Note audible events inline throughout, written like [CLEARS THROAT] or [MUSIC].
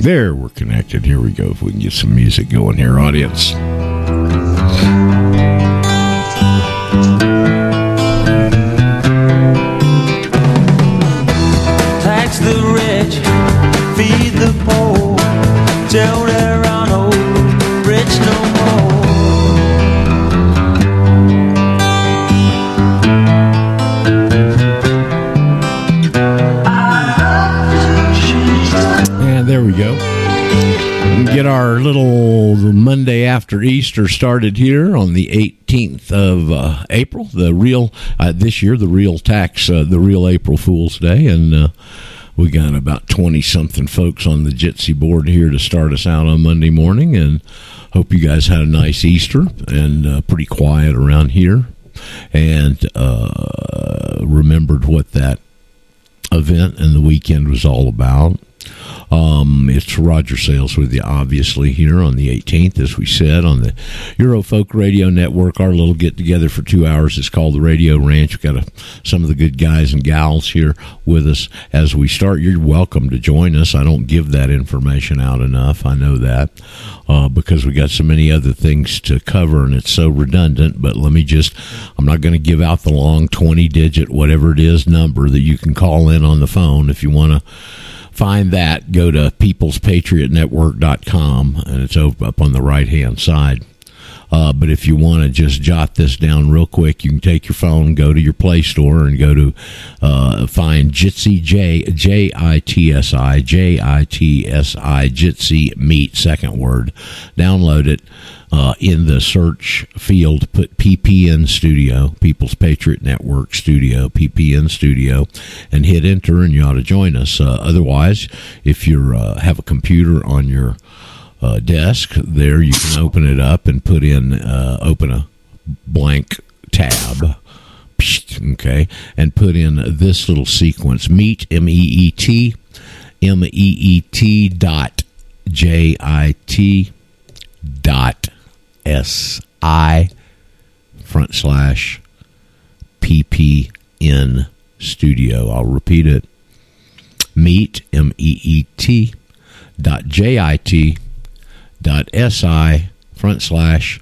There, we're connected. Here we go. If we can get some music going here, audience. Easter started here on the 18th of uh, April. The real uh, this year, the real tax, uh, the real April Fool's Day, and uh, we got about 20 something folks on the Jitsi board here to start us out on Monday morning. And hope you guys had a nice Easter and uh, pretty quiet around here, and remembered what that event and the weekend was all about. Um, it's Roger Sayles with you, obviously, here on the 18th, as we said, on the Eurofolk Radio Network. Our little get together for two hours is called the Radio Ranch. We've got a, some of the good guys and gals here with us as we start. You're welcome to join us. I don't give that information out enough. I know that uh, because we got so many other things to cover and it's so redundant. But let me just, I'm not going to give out the long 20 digit, whatever it is, number that you can call in on the phone if you want to find that go to peoplespatriotnetwork.com and it's up on the right hand side uh, but if you want to just jot this down real quick, you can take your phone, go to your Play Store, and go to uh, find Jitsi J J I T S I J I T S I Jitsi Meet second word. Download it. Uh, in the search field, put PPN Studio, People's Patriot Network Studio, PPN Studio, and hit enter, and you ought to join us. Uh, otherwise, if you uh, have a computer on your uh, desk. There you can open it up and put in uh, open a blank tab. Okay. And put in this little sequence. Meet m-e-e-t m-e-e-t dot j-i-t dot s-i front slash ppn studio. I'll repeat it. Meet m-e-e-t dot j-i-t dot si front slash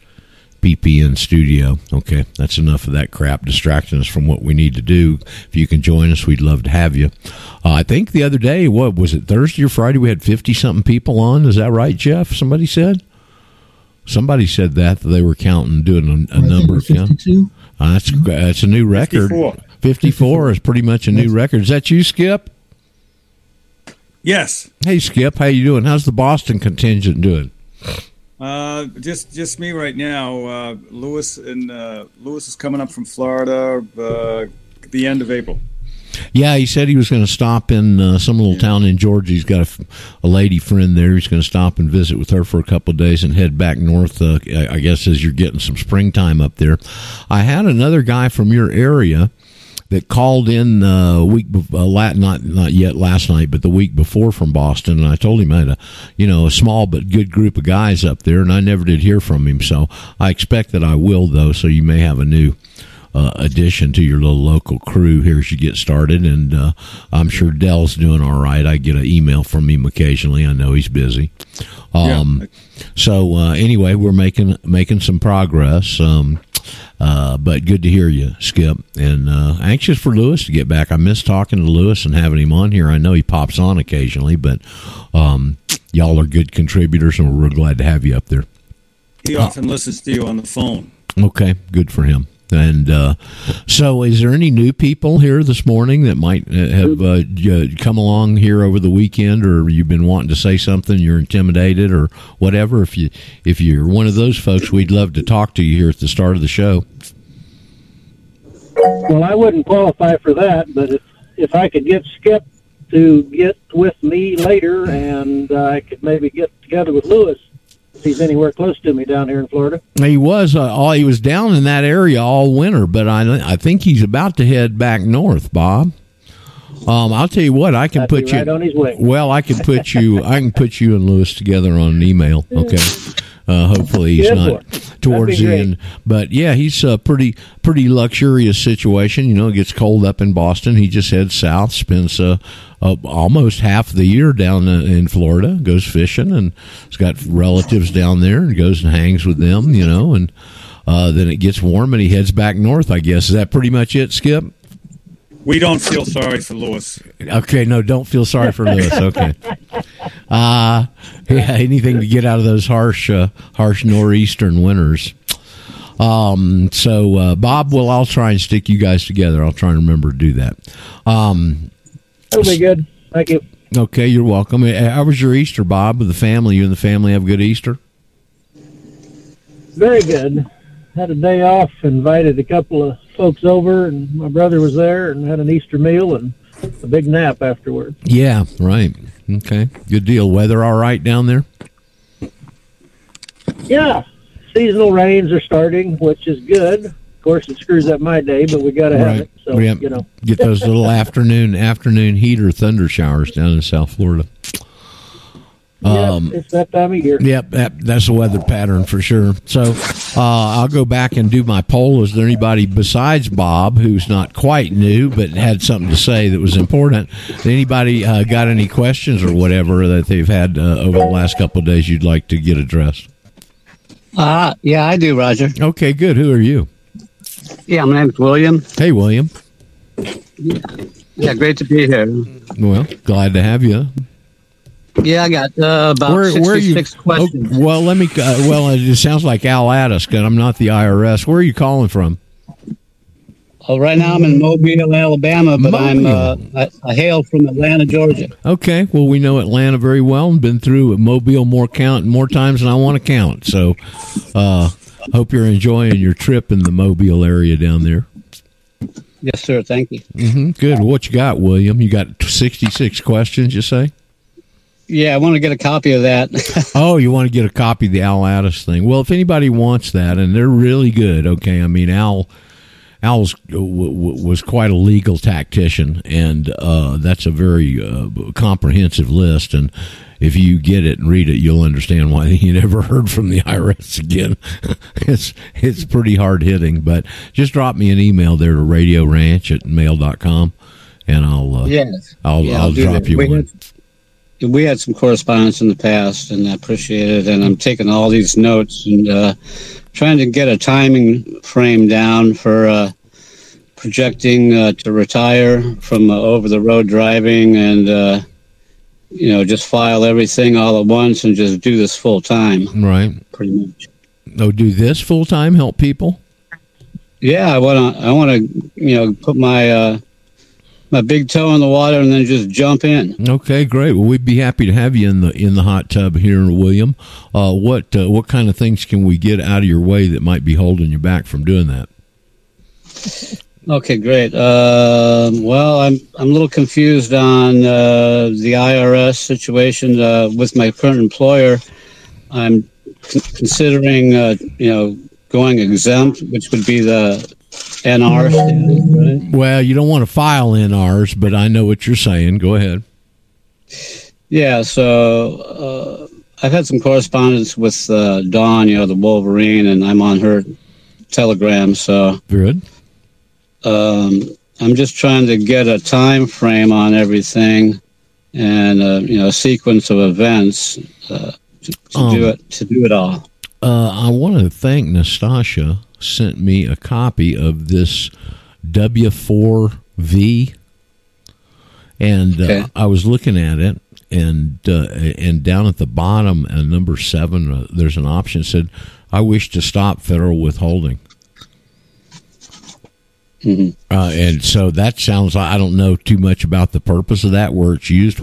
ppn studio. Okay that's enough of that crap distracting us from what we need to do. If you can join us we'd love to have you. Uh, i think the other day what was it thursday or friday we had 50 something people on. Is that right jeff? Somebody said? Somebody said that, that they were counting doing a, a number of counts. uh, that's that's a new record. 54. 54 is pretty much a new record. Is that you skip? Yes. hey skip how you doing? How's the boston contingent doing Uh, just just me right now. Uh, Lewis and uh, Lewis is coming up from Florida. Uh, the end of April. Yeah, he said he was going to stop in uh, some little town in Georgia. He's got a lady friend there. He's going to stop and visit with her for a couple of days and head back north. Uh, I I guess as you're getting some springtime up there. I had another guy from your area that called in uh, week uh, la- not not yet last night, but the week before from Boston, and I told him I had a you know a small but good group of guys up there, and I never did hear from him. So I expect that I will though. So you may have a new uh, addition to your little local crew here as you get started. And uh, I'm sure Dell's doing all right. I get an email from him occasionally. I know he's busy. Um, So uh, anyway, we're making making some progress. Um, uh, but good to hear you, Skip. And uh, anxious for Lewis to get back. I miss talking to Lewis and having him on here. I know he pops on occasionally, but um, y'all are good contributors, and we're real glad to have you up there. He often listens to you on the phone. Okay, good for him. And uh, so, is there any new people here this morning that might uh, have uh, come along here over the weekend, or you've been wanting to say something, you're intimidated, or whatever? If you if you're one of those folks, we'd love to talk to you here at the start of the show. Well, I wouldn't qualify for that, but if if I could get Skip to get with me later, and uh, I could maybe get together with Lewis, if he's anywhere close to me down here in Florida. He was uh, all he was down in that area all winter, but I I think he's about to head back north, Bob. Um, I'll tell you what, I can be put you right on his way. Well, I can put you I can put you and Lewis together on an email. Okay. Uh, hopefully he's Good not. Towards the end. But yeah, he's a pretty pretty luxurious situation. You know, it gets cold up in Boston. He just heads south, spends uh, uh, almost half the year down uh, in Florida, goes fishing, and he's got relatives down there, and goes and hangs with them. You know, and uh, then it gets warm, and he heads back north. I guess is that pretty much it, Skip? We don't feel sorry for Lewis. Okay, no, don't feel sorry for Lewis. [LAUGHS] Okay. Uh yeah, anything to get out of those harsh uh, harsh northeastern winters. Um so uh Bob, well I'll try and stick you guys together. I'll try and remember to do that. Um That'll be good. Thank you. okay, you're welcome. Uh, How was your Easter, Bob, with the family? You and the family have a good Easter? Very good. Had a day off, invited a couple of folks over, and my brother was there, and had an Easter meal and a big nap afterward. Yeah, right. Okay. Good deal. Weather all right down there? Yeah, seasonal rains are starting, which is good. Of course, it screws up my day, but we got to have Right. it. So Yep. you know, Get those little [LAUGHS] afternoon afternoon heater thunder showers down in South Florida. Um, yeah, it's that time of year. Yep, that, that's the weather pattern for sure. So uh, I'll go back and do my poll. Is there anybody besides Bob who's not quite new but had something to say that was important? Anybody uh, got any questions or whatever that they've had uh, over the last couple of days you'd like to get addressed? Uh, yeah, I do, Roger. Okay, good. Who are you? Yeah, my name's William. Hey, William. Yeah, great to be here. Well, glad to have you. Yeah, I got uh, about Where, where are you? 66 questions. Oh, well, let me. Uh, well, it sounds like Al Addis, and I'm not the IRS. Where are you calling from? Oh, right now I'm in Mobile, Alabama, but I'm uh, I, I hail from Atlanta, Georgia. Okay, well, we know Atlanta very well and been through Mobile more count more times than I want to count. So, uh, hope you're enjoying your trip in the Mobile area down there. Yes, sir. Thank you. hmm Good. What you got, William? You got 66 questions, you say? Yeah, I want to get a copy of that. [LAUGHS] Oh, you want to get a copy of the Al Addis thing? Well, if anybody wants that, and they're really good, okay. I mean, Al Al's w- w- was quite a legal tactician, and uh, that's a very uh, comprehensive list. And if you get it and read it, you'll understand why [LAUGHS] you never heard from the IRS again. [LAUGHS] it's it's pretty hard hitting, but just drop me an email there to Radio Ranch at mail.com, and I'll uh, yes. I'll, Yeah, I'll, I'll drop you We one. We had some correspondence in the past, and I appreciate it. And I'm taking all these notes and uh, trying to get a timing frame down for uh, projecting uh, to retire from uh, over the road driving, and uh, you know, just file everything all at once and just do this full time, Right. pretty much. Oh, do this full time, help people. Yeah, I want to. I want to, you know, put my uh, my big toe in the water and then just jump in. Okay, great. Well, we'd be happy to have you in the in the hot tub here, William. Uh, what uh, what kind of things can we get out of your way that might be holding you back from doing that? Okay, great. Um well, I'm I'm a little confused on uh, the IRS situation uh, with my current employer. I'm con- considering, uh, you know, going exempt, which would be the NR right? Well, you don't want to file in ours, but I know what you're saying. Go ahead. Yeah. So uh, I've had some correspondence with uh, Dawn, you know, the Wolverine, and I'm on her Telegram. So Good. um, I'm just trying to get a time frame on everything and uh, you know a sequence of events uh, to, to Um, do it to do it all. Uh, I want to thank Nastasha sent me a copy of this W4V, and uh, I was looking at it, and uh, and down at the bottom, uh, number seven, uh, there's an option that said, "I wish to stop federal withholding." Mhm. Uh, and so that sounds like I don't know too much about the purpose of that, where it's used.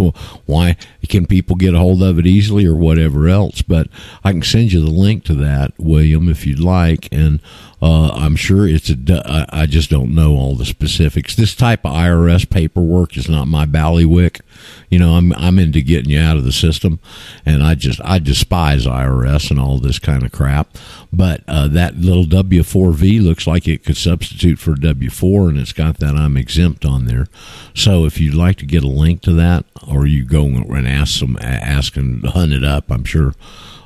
Why can people get a hold of it easily or whatever else? But I can send you the link to that, William, if you'd like. And uh, I'm sure it's a. I just don't know all the specifics. This type of IRS paperwork is not my ballywick. You know, I'm I'm into getting you out of the system, and I just I despise IRS and all this kind of crap. But uh, that little W four V looks like it could substitute for W four, and it's got that I'm exempt on there. So if you'd like to get a link to that, or you go and ask some ask and hunt it up, I'm sure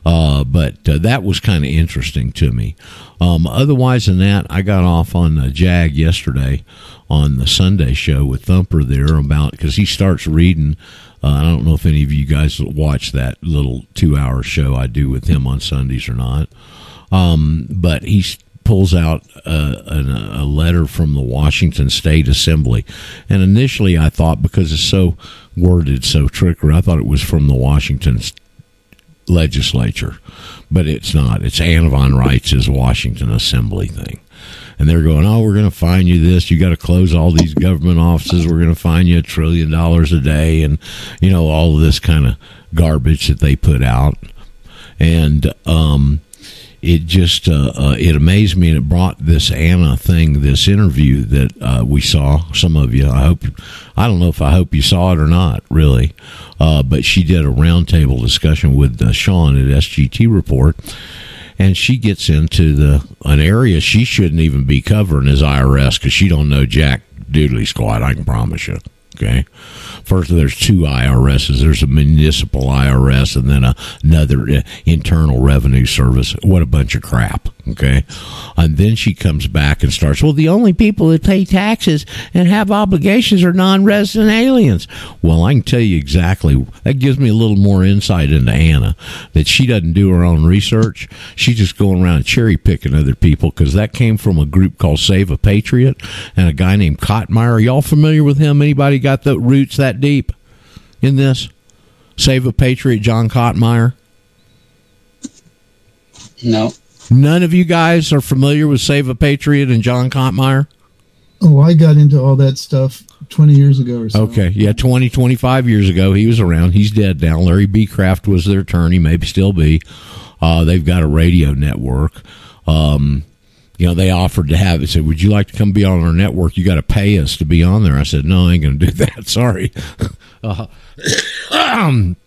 Uh, but uh, that was kind of interesting to me. Um, otherwise than that, I got off on uh, Jag yesterday on the Sunday show with Thumper there about because he starts reading. Uh, I don't know if any of you guys watch that little two hour show I do with him on Sundays or not. Um, but he s- pulls out uh, an, a letter from the Washington State Assembly. And initially I thought, because it's so worded so trickery, I thought it was from the Washington legislature. But it's not. It's Anna von Reitz's Washington Assembly thing and they're going, "Oh, we're going to fine you this. You got to close all these government offices. We're going to fine you a trillion dollars a day, and you know all of this kind of garbage that they put out." And um, it just uh, uh, it amazed me, and it brought this Anna thing, this interview that uh, we saw. Some of you, I hope, I don't know if I hope you saw it or not, really, uh, but she did a roundtable discussion with uh, Sean at SGT Report and she gets into the an area she shouldn't even be covering as IRS because she don't know Jack Doodley squad. I can promise you. Okay, first there's two IRSs. There's a municipal IRS and then a, another uh, internal revenue service. What a bunch of crap. Okay, and then she comes back and starts. Well, the only people that pay taxes and have obligations are non-resident aliens. Well, I can tell you exactly. That gives me a little more insight into Anna that she doesn't do her own research. She's just going around cherry picking other people because that came from a group called Save a Patriot and a guy named Kotmair. Y'all familiar with him? Anybody got the roots that deep in this? Save a Patriot, John Kotmair. No. None of you guys are familiar with Save a Patriot and John Kotmair? Oh, I got into all that stuff 20 years ago or so. Okay, yeah, 20, 25 years ago, he was around. He's dead now. Larry Becraft was their attorney, maybe still be. Uh, they've got a radio network. Um, you know, they offered to have it. Said, "Would you like to come be on our network? You got to pay us to be on there." I said, "No, I ain't going to do [LAUGHS] that. Sorry." [LAUGHS] uh, [CLEARS THROAT] um,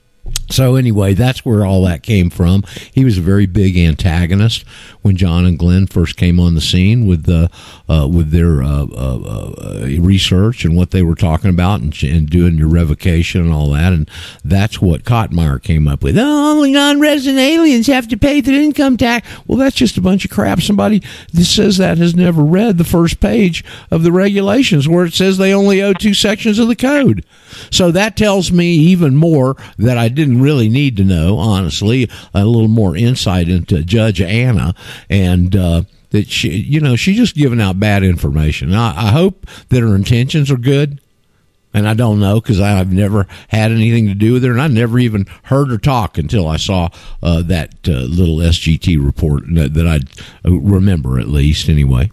so anyway, that's where all that came from. He was a very big antagonist when John and Glenn first came on the scene with the uh, with their uh, uh, uh, research and what they were talking about and, and doing your revocation and all that. And that's what Kotmair came up with. Oh, only non-resident aliens have to pay their income tax. Well, that's just a bunch of crap. Somebody that says that has never read the first page of the regulations where it says they only owe two sections of the code. So that tells me even more that I didn't really need to know, honestly, a little more insight into Judge Anna and, uh, that she, you know, she's just giving out bad information. I, I hope that her intentions are good. And I don't know because I've never had anything to do with her, and I never even heard her talk until I saw uh, that uh, little SGT report that, that I remember, at least anyway.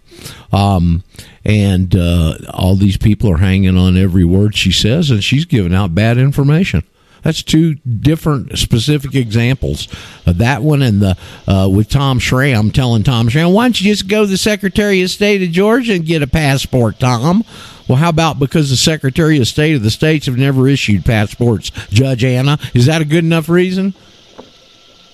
Um, and uh, all these people are hanging on every word she says, and she's giving out bad information. That's two different specific examples. Uh, that one and the uh, with Tom Schramm telling Tom Schramm, "Why don't you just go to the Secretary of State of Georgia and get a passport, Tom?" Well, how about because the Secretary of State of the states have never issued passports, Judge Anna? Is that a good enough reason?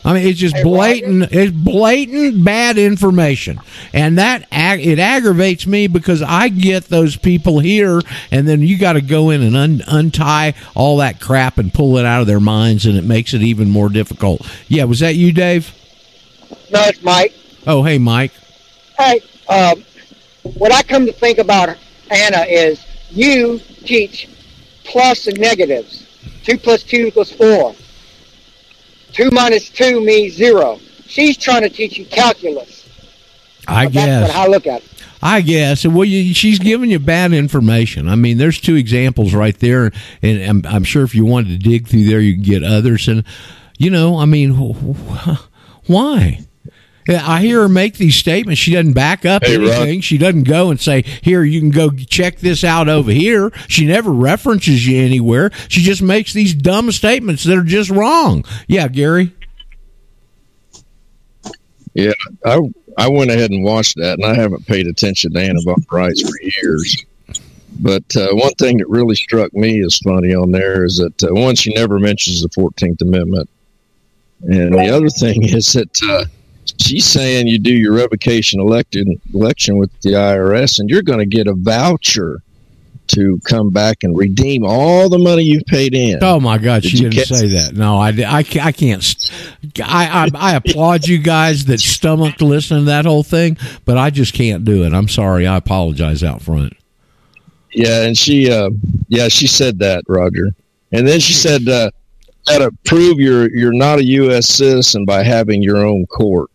I mean, it's just blatant. It's blatant bad information, and that it aggravates me because I get those people here, and then you got to go in and un- untie all that crap and pull it out of their minds, and it makes it even more difficult. Yeah, was that you, Dave? No, it's Mike. Oh, hey, Mike. Hey, um, what I come to think about Anna is you teach plus and negatives. Two plus two equals four. Two minus two means zero. She's trying to teach you calculus. I guess. I look at. it. I guess. Well, you, she's giving you bad information. I mean, there's two examples right there, and I'm, I'm sure if you wanted to dig through there, you can get others. And you know, I mean, wh- wh- [LAUGHS] why? Yeah, I hear her make these statements. She doesn't back up Hey, anything. She doesn't go and say, "Here, you can go check this out over here." She never references you anywhere. She just makes these dumb statements that are just wrong. Yeah, Gary. Yeah, I I went ahead and watched that, and I haven't paid attention to Anna von Reitz for years. But uh, one thing that really struck me as funny on there is that uh, one, she never mentions the Fourteenth Amendment, and the other thing [LAUGHS] is that uh, she's saying you do your revocation elected election with the IRS, and you're going to get a voucher to come back and redeem all the money you've paid in. Oh my God, Did she didn't catch- say that. No, I, I, I can't. I I applaud you guys that stomach listening to that whole thing, but I just can't do it. I'm sorry. I apologize out front. Yeah, and she, uh, yeah, she said that, Roger. And then she said, uh, "Got to prove you're you're not a U.S. citizen by having your own court."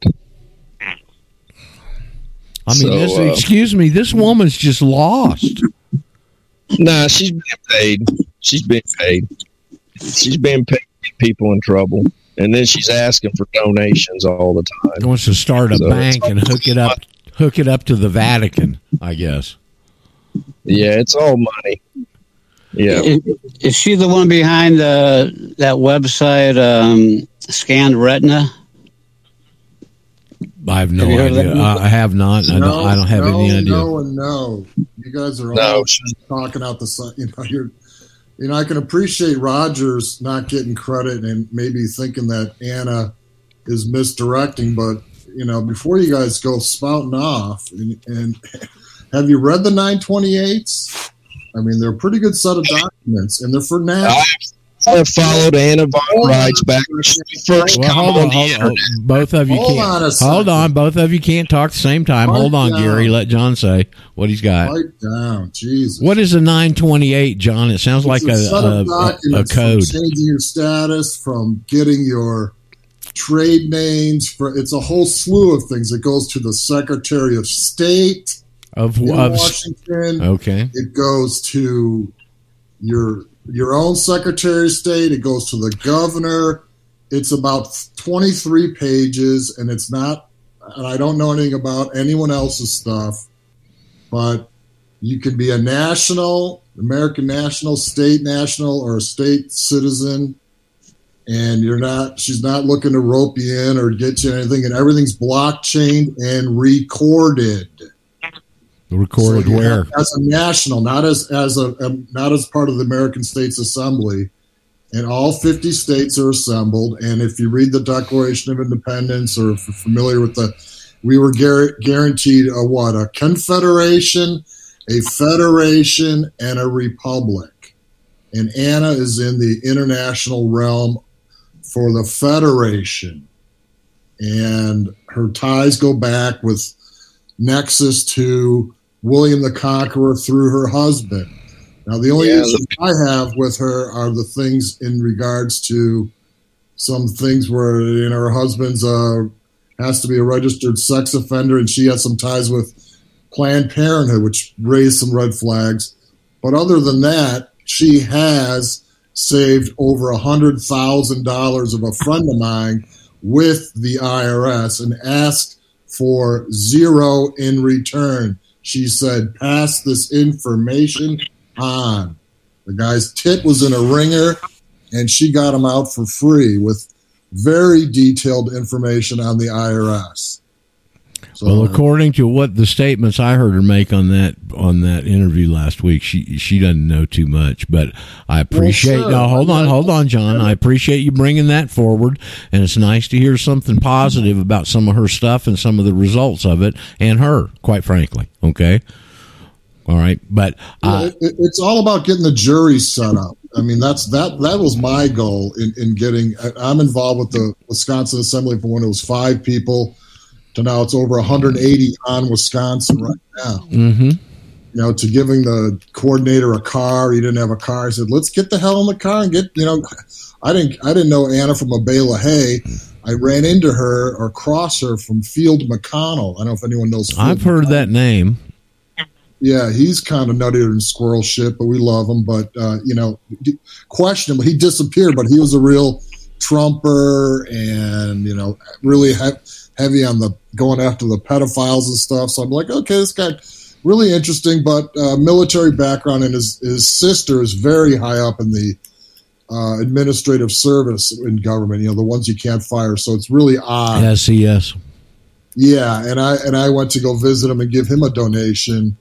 I mean, So, this, uh, excuse me, this woman's just lost. Nah, she's being paid. She's being paid. She's being paid to people in trouble, and then she's asking for donations all the time. She wants to start a So- bank and hook it up, hook it up to the Vatican. I guess. Yeah, it's all money. Yeah, Is, is she the one behind uh, that website, um, Scanned Retina? I have no Have you heard of idea. I I have not. I don't, I don't have no, any idea. No, and no. You guys are No. all talking out the sun. You know, you're. You know, I can appreciate Rogers not getting credit and maybe thinking that Anna is misdirecting, but you know, before you guys go spouting off, and, and [LAUGHS] have you read the 928s? I mean, they're a pretty good set of documents, and they're for now. I have followed Anna von Reitz back first Well, hold on on, hold on. Both of you Hold can't. on a hold on, both of you can't talk at the same time. Pipe hold on, down. Gary. Let John say what he's got. Pipe down, Jesus. What is a 928, John? It sounds like a, a, a, a code. From changing your status, from getting your trade names. For it's a whole slew of things. It goes to the Secretary of State Of, in of Washington. okay. It goes to your your own Secretary of State. It goes to the governor. It's about 23 pages, and it's not. And I don't know anything about anyone else's stuff, but you can be a national, American national, state national, or a state citizen, and you're not. She's not looking to rope you in or get you anything, and everything's blockchain and recorded. Recorded So where? as a national, not as as a um, not as part of the American States Assembly, and all fifty states are assembled. And if you read the Declaration of Independence, or if you're familiar with the, we were gar- guaranteed a what a confederation, a federation, and a republic. And Anna is in the international realm for the federation, and her ties go back with nexus to William the Conqueror through her husband. Now, the only Yeah, issues I have with her are the things in regards to some things where you know her husband's uh, has to be a registered sex offender, and she has some ties with Planned Parenthood, which raised some red flags. But other than that, she has saved over a hundred thousand dollars of a friend of mine with the IRS and asked for zero in return. She said, pass this information on. The guy's tit was in a ringer, and she got him out for free with very detailed information on the IRS. So, Well, according to what the statements I heard her make on that on that interview last week, she she doesn't know too much. But I appreciate. sure. no, hold on, hold on, John. I appreciate you bringing that forward, and it's nice to hear something positive about some of her stuff and some of the results of it, and her. Quite frankly, okay. All right, but uh, it, it- it's all about getting the jury set up. I mean, that's that. That was my goal in, in getting. I'm involved with the Wisconsin Assembly from when it was five people to now it's over 180 on Wisconsin right now. hmm You know, to giving the coordinator a car. He didn't have a car. I said, "Let's get the hell in the car and get." You know, I didn't. I didn't know Anna from a bale of hay. I ran into her or cross her from Field McConnell. I don't know if anyone knows. Field I've heard that name. yeah, he's kind of nuttier than squirrel shit, but we love him. But uh, you know, questionable. He disappeared, but he was a real trumper, and you know, really he- heavy on the going after the pedophiles and stuff. So I'm like, okay, this guy really interesting, but uh, military background, and his his sister is very high up in the uh, administrative service in government. You know, the ones you can't fire. So it's really odd. SES. Yeah, and I and I went to go visit him and give him a donation,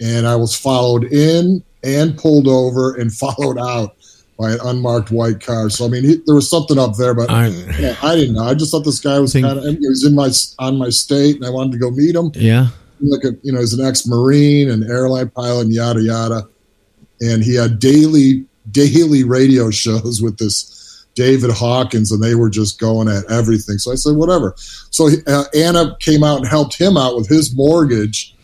and I was followed in and pulled over and [LAUGHS] followed out by an unmarked white car. So I mean, he, there was something up there, but I, yeah, I didn't know. I just thought this guy was kind of he was in my on my state, and I wanted to go meet him. yeah. Look at you know, he's an ex marine and airline pilot, and yada yada, and he had daily daily radio [LAUGHS] shows with this David Hawkins, and they were just going at everything. So I said, whatever. So uh, Anna came out and helped him out with his mortgage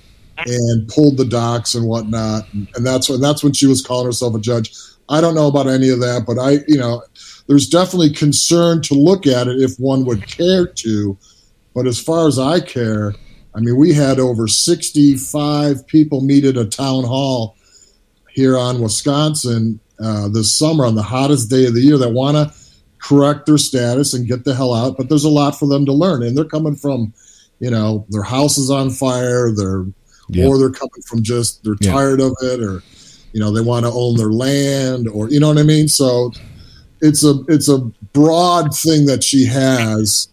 and pulled the docs and whatnot. And that's when that's when she was calling herself a judge. I don't know about any of that, but I, you know, there's definitely concern to look at it if one would care to. But as far as I care, I mean, we had over 65 people meet at a town hall here on Wisconsin uh, this summer on the hottest day of the year that want to correct their status and get the hell out. But there's a lot for them to learn, and they're coming from, you know, their house is on fire, they're Yeah. or they're coming from just they're Yeah. tired of it, or you know, they want to own their land, or you know what I mean. So it's a it's a broad thing that she has,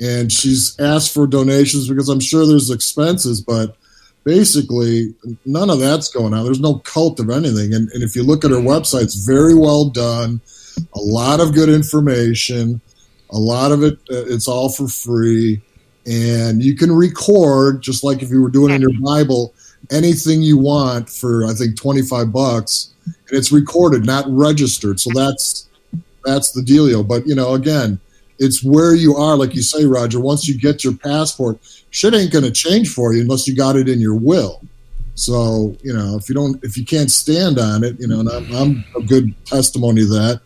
and she's asked for donations because I'm sure there's expenses, but basically none of that's going on. There's no cult of anything, and, and if you look at her website, it's very well done, a lot of good information, a lot of it uh, it's all for free, and you can record just like if you were doing in your Bible anything you want for I think 25 bucks, and it's recorded, not registered. So that's that's the dealio. But you know, again, it's where you are, like you say, Roger. Once you get your passport, shit ain't going to change for you unless you got it in your will. So you know, if you don't, if you can't stand on it, you know, and I'm, I'm a good testimony of that.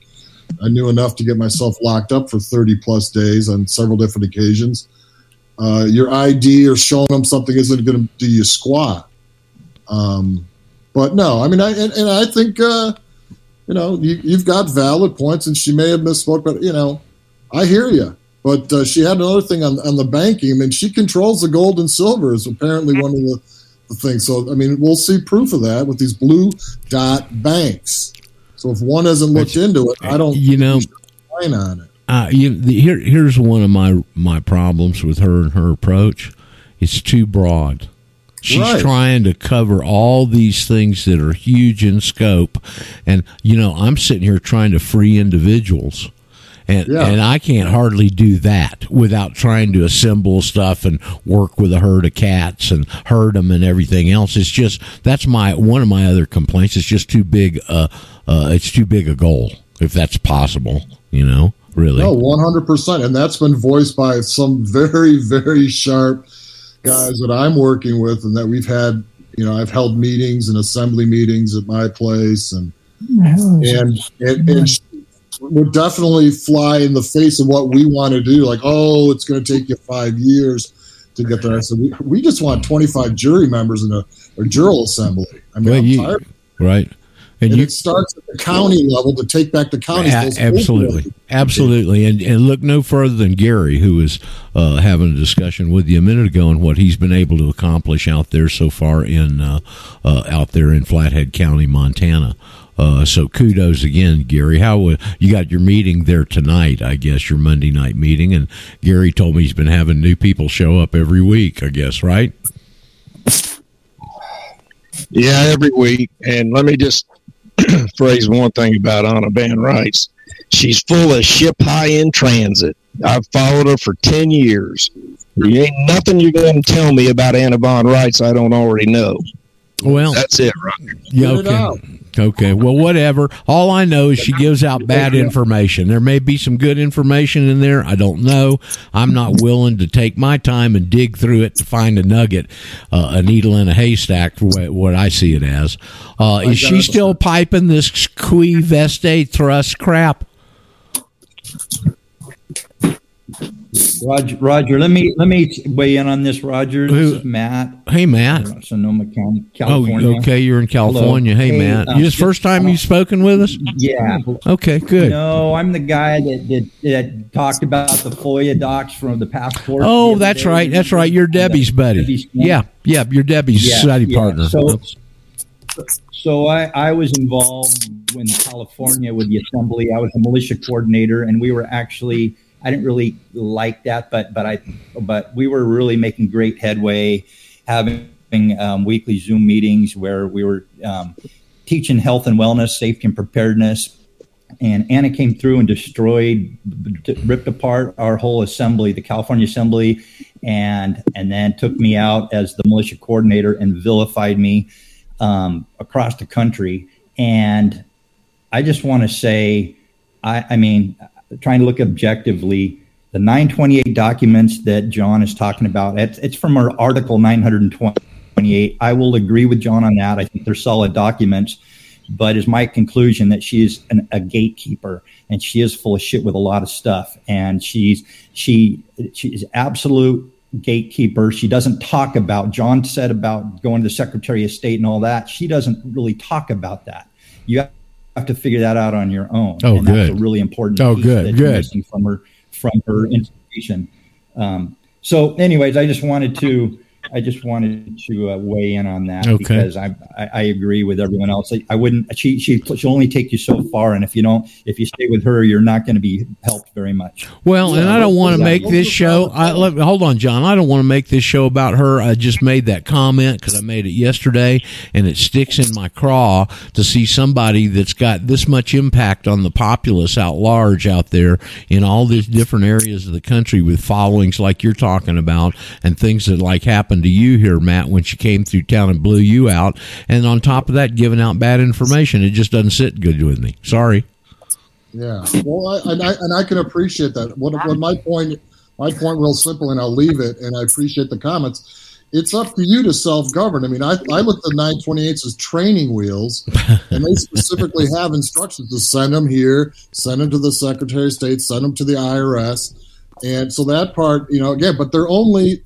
I knew enough to get myself locked up for 30 plus days on several different occasions. Uh, your ID or showing them something isn't going to do you squat. Um, but no, I mean, I and, and I think uh, you know you, you've got valid points, and she may have misspoke, but you know, I hear you. But uh, she had another thing on on the banking. I mean, she controls the gold and silver. Is apparently one of the, the things. So I mean, we'll see proof of that with these blue dot banks. So if one hasn't looked into it, I don't. You know, on it. uh, you, the, here, here's one of my my problems with her and her approach. It's too broad. She's Right. trying to cover all these things that are huge in scope, and you know, I'm sitting here trying to free individuals. And, Yeah. and I can't hardly do that without trying to assemble stuff and work with a herd of cats and herd them and everything else. It's just that's my one of my other complaints. It's just too big. Uh, uh, it's too big a goal if that's possible. You know, really. No, one hundred percent, and that's been voiced by some very, very sharp guys that I'm working with, and that we've had. You know, I've held meetings and assembly meetings at my place, and and and, would definitely fly in the face of what we want to do. Like, oh, it's going to take you five years to get there. I said, we, we just want 25 jury members in a, a jural assembly. I mean, Well, I'm you- tired. right? And And you it starts at the county level to take back the counties. A- absolutely, absolutely, and and look no further than Gary, who was uh, having a discussion with you a minute ago, and what he's been able to accomplish out there so far in uh, uh, out there in Flathead County, Montana. Uh, so kudos again, Gary. How uh, you got your meeting there tonight? I guess your Monday night meeting, and Gary told me he's been having new people show up every week. I guess right. Yeah, every week. And let me just [CLEARS THROAT] phrase one thing about Anna von Reitz. She's full of ship high in transit. I've followed her for 10 years. There ain't nothing you're going to tell me about Anna Von Reitz I don't already know. Well, That's it, Roger. Yeah, Get it out. okay. Okay. Well, whatever. All I know is she gives out bad information. There may be some good information in there. I don't know. I'm not willing to take my time and dig through it to find a nugget, uh, a needle in a haystack for what, what I see it as. Uh, is she still piping this qui veste thrust crap? Roger, Roger, let me let me weigh in on this. Roger, this Who- is Matt, Hey, Matt. Sonoma County, California. Oh, okay. You're in California. Hello. Hey, Hey, Matt. um, you this first time you've spoken with us? Yeah. Okay. Good. No, I'm the guy that, that that talked about the FOIA docs from the passport. the Oh, other that's day. right. That's right. You're Debbie's buddy. Debbie's- Yeah. Yeah. You're Debbie's Yeah, study yeah. partner. So, so I, I was involved in California with the assembly. I was a militia coordinator, and we were actually I didn't really like that, but but I but we were really making great headway, having um, weekly Zoom meetings where we were um, teaching health and wellness, safety and preparedness. And Anna came through and destroyed, ripped apart our whole assembly, the California Assembly, and and then took me out as the militia coordinator and vilified me um, across the country. And I just want to say, I, I mean, trying to look objectively. The 928 documents that John is talking about, it's, it's from our Article 928. I will agree with John on that. I think they're solid documents, but is my conclusion that she is an, a gatekeeper and she is full of shit with a lot of stuff. And she's she she's absolute gatekeeper. She doesn't talk about John said about going to the Secretary of State and all that. She doesn't really talk about that. You have to figure that out on your own. Oh, and good. That's a really important. Oh, piece good, that you're good. from her from her information. Um, so, anyways, I just wanted to I just wanted to uh, weigh in on that Okay. because I, I I agree with everyone else. I, I wouldn't. She she she'll only take you so far, and if you don't, if you stay with her, you're not going to be helped very much. Well, and I don't want to make this show. I, let, hold on, John. I don't want to make this show about her. I just made that comment because I made it yesterday, and it sticks in my craw to see somebody that's got this much impact on the populace out large out there in all these different areas of the country with followings like you're talking about, and things that like happened to you here, Matt, when she came through town and blew you out, and on top of that, giving out bad information. It just doesn't sit good with me. Sorry. Yeah, well, I, and I and I can appreciate that. What, what my point, my point, real simple, and I'll leave it. And I appreciate the comments. It's up to you to self govern. I mean, I, I look at the 928s as training wheels, and they specifically have instructions to send them here, send them to the Secretary of State, send them to the IRS. And so that part, you know, again, but they're only,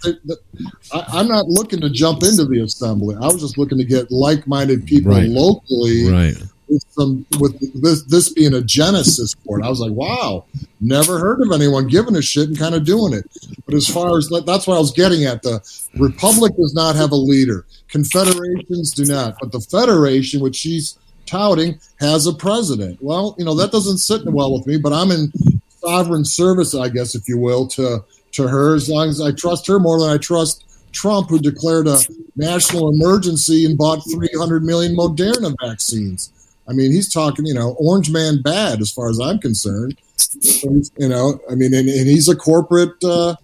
I, I'm not looking to jump into the assembly. I was just looking to get like minded people Right. locally Right. with some with this this being a genesis for it. I was like, wow, never heard of anyone giving a shit and kind of doing it. But as far as that's what I was getting at, the republic does not have a leader. Confederations do not, but the federation, which she's touting, has a president. Well, you know that doesn't sit well with me, but I'm in sovereign service, I guess, if you will, to to her as long as I trust her more than I trust Trump, who declared a national emergency and bought 300 million Moderna vaccines. I mean, he's talking, you know, orange man bad as far as I'm concerned. You know, I mean, and, and he's a corporate, uh,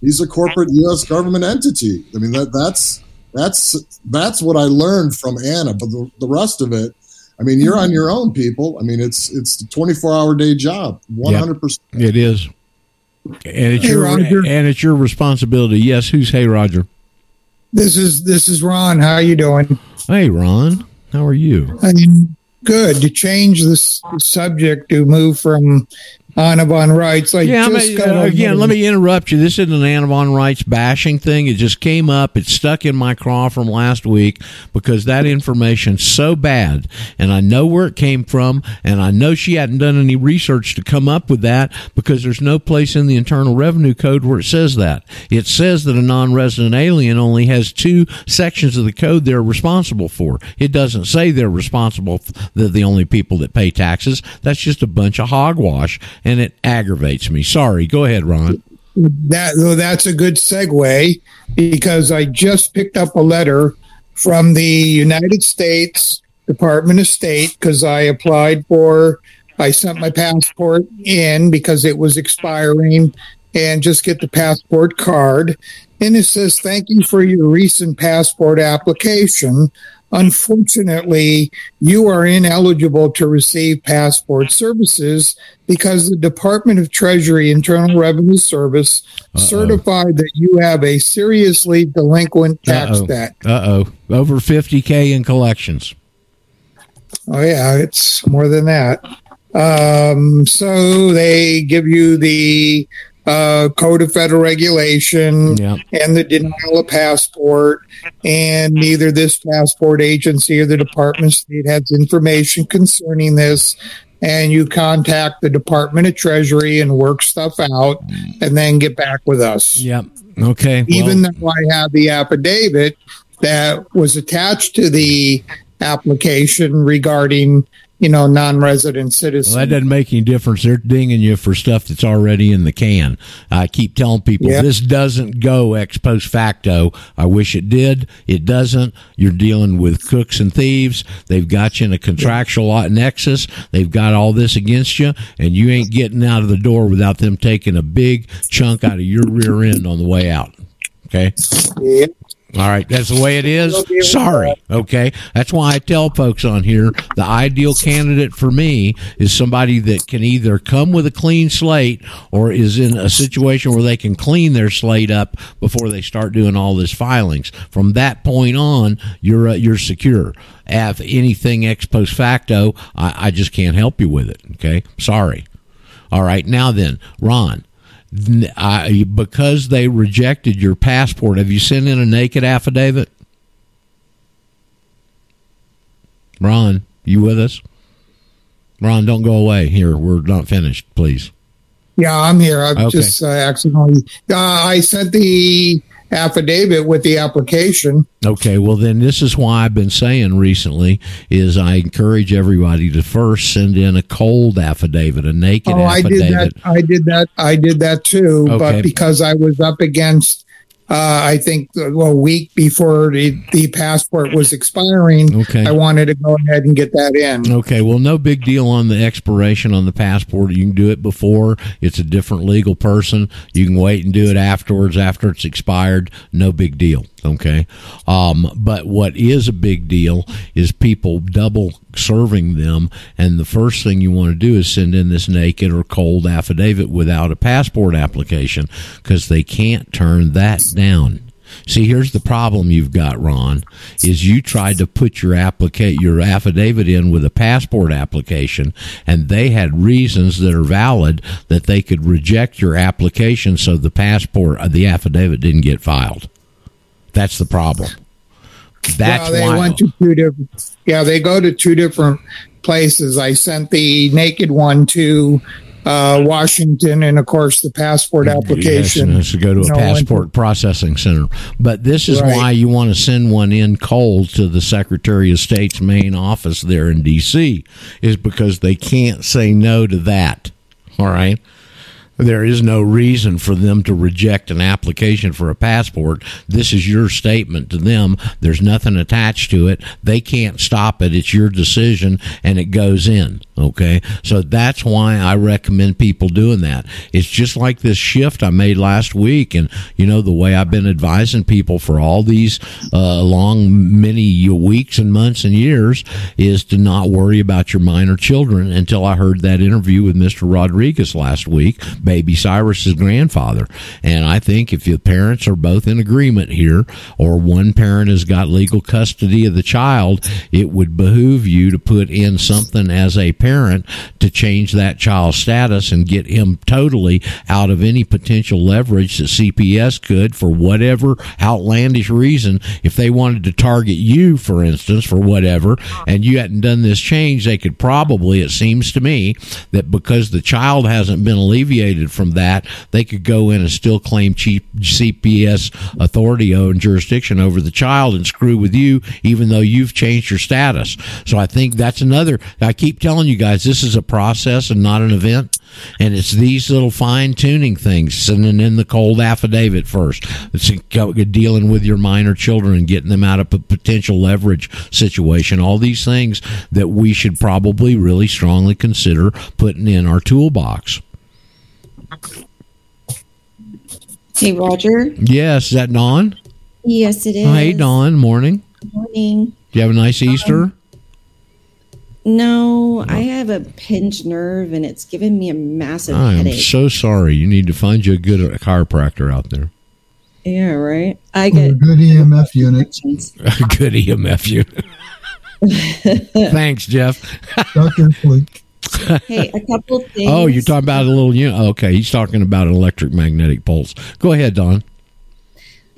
he's a corporate U.S. government entity. I mean, that that's that's that's what I learned from Anna. But the, the rest of it, I mean, you're on mm-hmm. your own, people. I mean, it's it's a 24 hour day job, 100. percent It is, and it's Hey, your Roger. and it's your responsibility. Yes, who's Hey Roger? This is this is Ron. How are you doing? Hey Ron, how are you? I'm good. To change this subject to move from Anna von Reitz, I yeah, I just mean, uh, again, let me interrupt you. This isn't an Anna von Reitz bashing thing. It just came up. It stuck in my craw from last week because that information's so bad, and I know where it came from, and I know she hadn't done any research to come up with that because there's no place in the Internal Revenue Code where it says that. It says that a non-resident alien only has two sections of the code they're responsible for. It doesn't say they're responsible. They're the only people that pay taxes. That's just a bunch of hogwash, and it aggravates me. Sorry. Go ahead, Ron. that well, that's a good segue because I just picked up a letter from the United States Department of State because I applied for I sent my passport in because it was expiring and just get the passport card and it says thank you for your recent passport application Unfortunately, you are ineligible to receive passport services because the Department of Treasury Internal Revenue Service certified that you have a seriously delinquent tax Uh-oh. debt. Uh oh. Over 50K in collections. Oh yeah, it's more than that. Um, so they give you the uh, Code of Federal Regulation Yeah. and the denial of passport, and neither this passport agency or the Department of State has information concerning this. And you contact the Department of Treasury and work stuff out, and then get back with us. Yep. Okay. Even though I have the affidavit that was attached to the application regarding, you know, non-resident citizens. Well, that doesn't make any difference. They're dinging you for stuff that's already in the can. I keep telling people Yeah. this doesn't go ex post facto. I wish it did. It doesn't. You're dealing with cooks and thieves. They've got you in a contractual lot nexus. They've got all this against you, and you ain't getting out of the door without them taking a big chunk out of your rear end on the way out. Okay. Yeah. All right, that's the way it is. Sorry. Okay. That's why I tell folks on here the ideal candidate for me is somebody that can either come with a clean slate or is in a situation where they can clean their slate up before they start doing all this filings. From that point on, you're uh, you're secure. If anything ex post facto, I, I just can't help you with it. Okay. Sorry. All right. Now then, Ron. I, because they rejected your passport, have you sent in a naked affidavit? Ron, you with us? Ron, don't go away. Here, we're not finished, please. Yeah, I'm here. I've Okay. just uh, accidentally. Uh, I sent the affidavit with the application. Okay, well then this is why I've been saying recently is I encourage everybody to first send in a cold affidavit, a naked oh, I did that. I did that. I did that too. Okay. But because I was up against, uh, I think, well, a week before the, the passport was expiring, Okay. I wanted to go ahead and get that in. Okay, well, no big deal on the expiration on the passport. You can do it before. It's a different legal person. You can wait and do it afterwards after it's expired. No big deal. Okay. Um, but what is a big deal is people double serving them. And the first thing you want to do is send in this naked or cold affidavit without a passport application because they can't turn that down. See, here's the problem you've got, Ron, is you tried to put your applicate your affidavit in with a passport application, and they had reasons that are valid that they could reject your application, so the passport, uh, the affidavit didn't get filed. That's the problem. That's yeah, they why. went to two different. Yeah, they go to two different places. I sent the naked one to uh, Washington, and of course the passport application. Yes, to go to a passport processing center. But this is Right. why you want to send one in cold to the Secretary of State's main office there in D.C. is because they can't say no to that. All right. There is no reason for them to reject an application for a passport. This is your statement to them. There's nothing attached to it. They can't stop it. It's your decision and it goes in. Okay. So that's why I recommend people doing that. It's just like this shift I made last week. And, you know, the way I've been advising people for all these uh, long, many weeks and months and years is to not worry about your minor children until I heard that interview with Mr. Rodriguez last week, baby Cyrus's grandfather. And I think if the parents are both in agreement here, or one parent has got legal custody of the child, it would behoove you to put in something as a parent to change that child's status and get him totally out of any potential leverage that CPS could for whatever outlandish reason. If they wanted to target you, for instance, for whatever, and you hadn't done this change, they could probably, it seems to me, that because the child hasn't been alleviated from that, they could go in and still claim cheap CPS authority and jurisdiction over the child and screw with you, even though you've changed your status. So I think that's another. I keep telling you guys, this is a process and not an event. And it's these little fine tuning things, sending in the cold affidavit first. It's dealing with your minor children and getting them out of a potential leverage situation. All these things that we should probably really strongly consider putting in our toolbox. Hey, Roger. Yes, is that Dawn? Yes, it is. Oh, hey, Dawn. Morning. Morning. Do you have a nice um, Easter? No, I have a pinched nerve and it's giving me a massive I am headache. so sorry. You need to find you a good uh, chiropractor out there. yeah, right. I get [LAUGHS] a good EMF unit. A good EMF unit. Thanks, Jeff. Dr. Fleek. [LAUGHS] hey, a couple things. [LAUGHS] Oh, you're talking about a little unit. Okay, he's talking about an electric magnetic pulse. Go ahead, Don.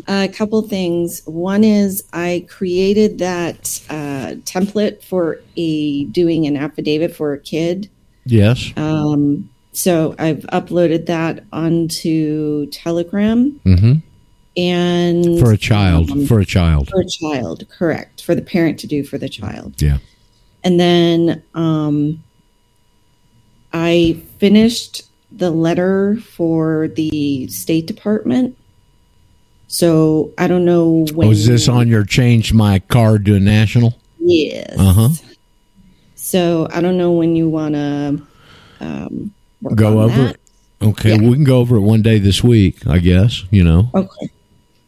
A couple things. One is I created that uh, template for a doing an affidavit for a kid. Yes. Um, so I've uploaded that onto Telegram Mm-hmm. and For a child. um, For a child. for a child, correct? For the parent to do for the child. Yeah. And then um, I finished the letter for the State Department. So I don't know when. Oh, this on your change my card to a national? Yes. Uh huh. So I don't know when you want to um, Go over that. it. Okay, we can go over it one day this week, I guess. You know, Okay.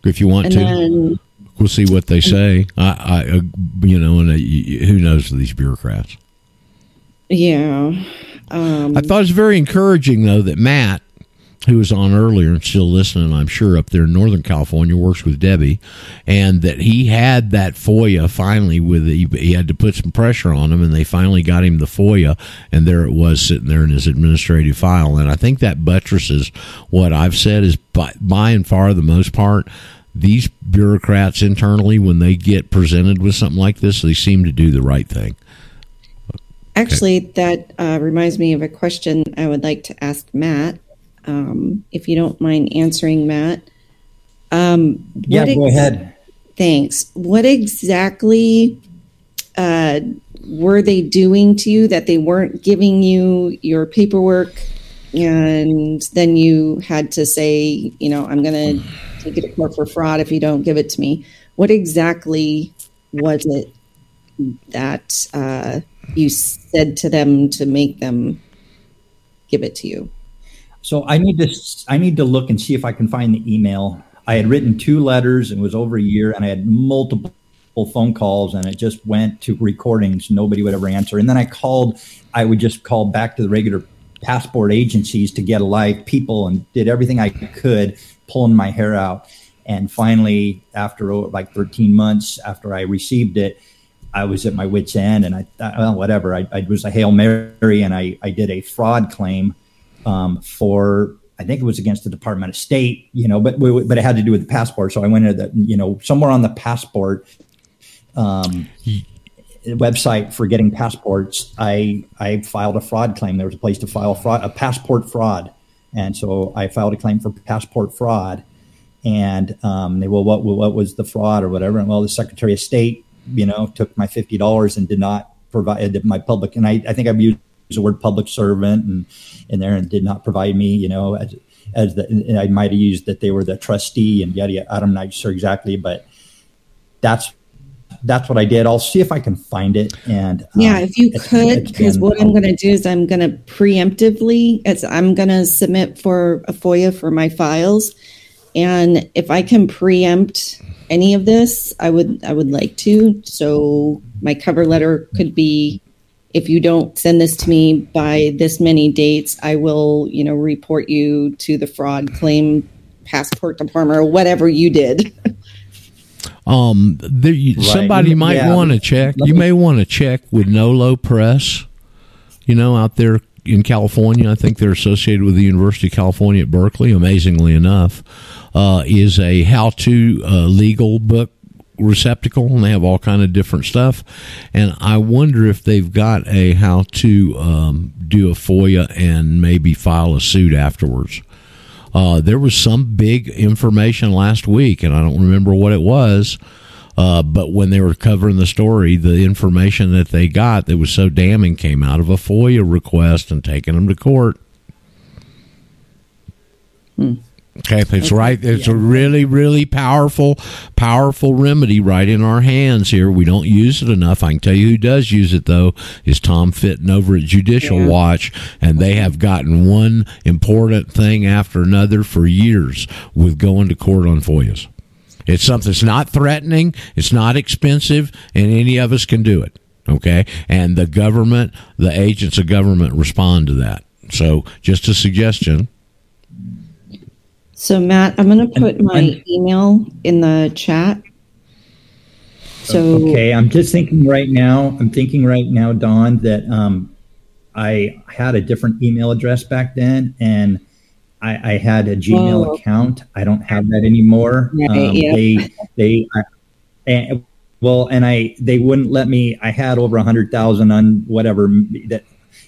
if you want And to. then We'll see what they say. I, I uh, you know, and uh, who knows these bureaucrats. Yeah. Um, I thought it was very encouraging, though, that Matt, who was on earlier and still listening, I'm sure, up there in Northern California, works with Debbie, and that he had that FOIA finally with he, had to put some pressure on him, and they finally got him the FOIA, and there it was sitting there in his administrative file. And I think that buttresses what I've said is by, by and far the most part. These bureaucrats internally, when they get presented with something like this, they seem to do the right thing. Actually, that uh, reminds me of a question I would like to ask Matt, um, if you don't mind answering, Matt. Um, Yeah, what go ahead. Thanks. What exactly uh, were they doing to you that they weren't giving you your paperwork, and then you had to say, you know, I'm going to take it to court for fraud if you don't give it to me? What exactly was it that uh, you said to them to make them give it to you? So I need to I need to look and see if I can find the email. I had written two letters. And it was over a year, and I had multiple phone calls, and it just went to recordings. Nobody would ever answer. And then I called. I would just call back to the regular passport agencies to get a live people, and did everything I could, pulling my hair out. And finally, after oh, like 13 months after I received it, I was at my wits' end, and I thought, well, whatever. I, I was a hail mary, and I, I did a fraud claim um, for I think it was against the Department of State, you know, but but it had to do with the passport. So I went into the you know somewhere on the passport um, website for getting passports. I I filed a fraud claim. There was a place to file fraud, a passport fraud, and so I filed a claim for passport fraud. And um, they well, what what was the fraud or whatever? And well, the Secretary of State, you know, took my fifty dollars and did not provide my public. And I, I think I've used the word public servant and in there and did not provide me, you know, as as the I might have used that they were the trustee and yada yada. I'm not sure exactly, but that's that's what I did. I'll see if I can find it. And um, Yeah, if you it's- could, because what I'm going to do is I'm going to preemptively, as I'm going to submit for a FOIA for my files, and if I can preempt any of this, I would I would like to. So my cover letter could be, if you don't send this to me by this many dates, I will you know report you to the fraud claim passport department or whatever you did. [LAUGHS] Um, there, you, Right. somebody might Yeah. want to check. You may want to check with Nolo Press. You know, out there in California, I think they're associated with the University of California at Berkeley. Amazingly enough, uh, is a how-to uh, legal book receptacle, and they have all kind of different stuff. And I wonder if they've got a how to um, do a FOIA and maybe file a suit afterwards. Uh, there was some big information last week, and I don't remember what it was. Uh, but when they were covering the story, the information that they got that was so damning came out of a FOIA request and taking them to court. Okay, it's right. It's a really, really powerful, powerful remedy right in our hands here. We don't use it enough. I can tell you who does use it though is Tom Fitton over at Judicial Yeah. Watch, and they have gotten one important thing after another for years with going to court on FOIAs. It's something that's not threatening, it's not expensive, and any of us can do it. Okay, and the government, the agents of government respond to that. So, just a suggestion. So Matt, I'm going to put my email in the chat. So okay, I'm just thinking right now. I'm thinking right now, Don, that um, I had a different email address back then, and I, I had a Gmail Oh. account. I don't have that anymore. Right, um, yeah. They they I, and, well, and I they wouldn't let me. I had over a hundred thousand on whatever that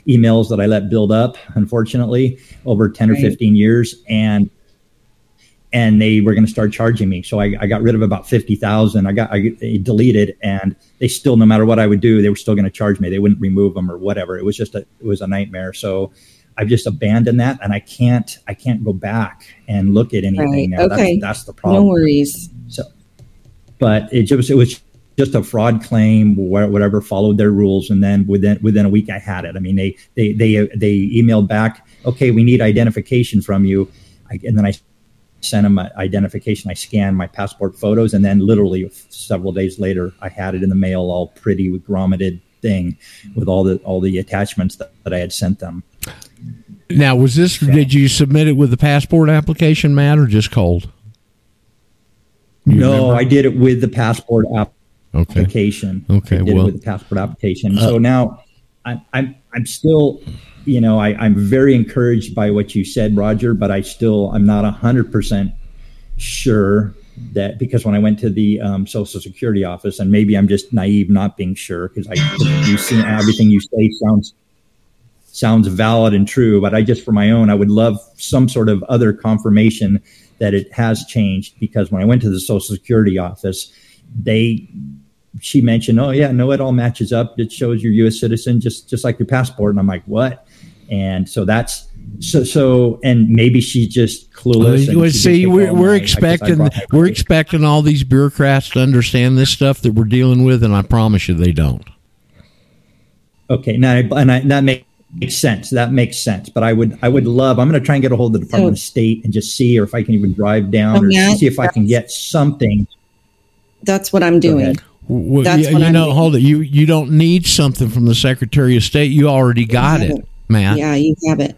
emails that I let build up. Unfortunately, over ten or fifteen years, and and they were going to start charging me. So I, I got rid of about fifty thousand. I got I deleted, and they still, no matter what I would do, they were still going to charge me. They wouldn't remove them or whatever. It was just a it was a nightmare. So I've just abandoned that, and I can't I can't go back and look at anything Right. now. Okay. That's, that's the problem. no worries. So, but it just it was just a fraud claim, whatever. Followed their rules, and then within within a week, I had it. I mean, they they they they emailed back, okay, we need identification from you, I, and then I sent them my identification. I scanned my passport photos, and then literally several days later, I had it in the mail, all pretty with grommeted thing, with all the all the attachments that, that I had sent them. Now, was this? Did you submit it with the passport application, Matt, or just cold? You no, remember? I did it with the passport app- Okay. application. Okay, I did well- it with the passport application. Uh, so now, I'm I'm I'm still, you know, I, I'm very encouraged by what you said, Roger. But I still I'm not hundred percent sure that because when I went to the um, Social Security office, and maybe I'm just naive, not being sure because I you see everything you say sounds sounds valid and true, but I just for my own, I would love some sort of other confirmation that it has changed because when I went to the Social Security office, they she mentioned, "Oh yeah, no, it all matches up. It shows you're U.S. citizen, just just like your passport." And I'm like, "What?" And so that's so so, and maybe she's just clueless. she see, we're, we're my- I guess I expecting we're expecting all these bureaucrats to understand this stuff that we're dealing with, and I promise you, they don't. Okay, now and I, that makes sense. That makes sense. But I would, I would love. I'm going to try and get a hold of the Department of State and just see, or if I can even drive down, or Matt, see if I can get something. That's what I'm doing. Well, That's you, what you I'm know, doing. hold it. You you don't need something from the Secretary of State. You already got have it, it. Matt. Yeah, you have it.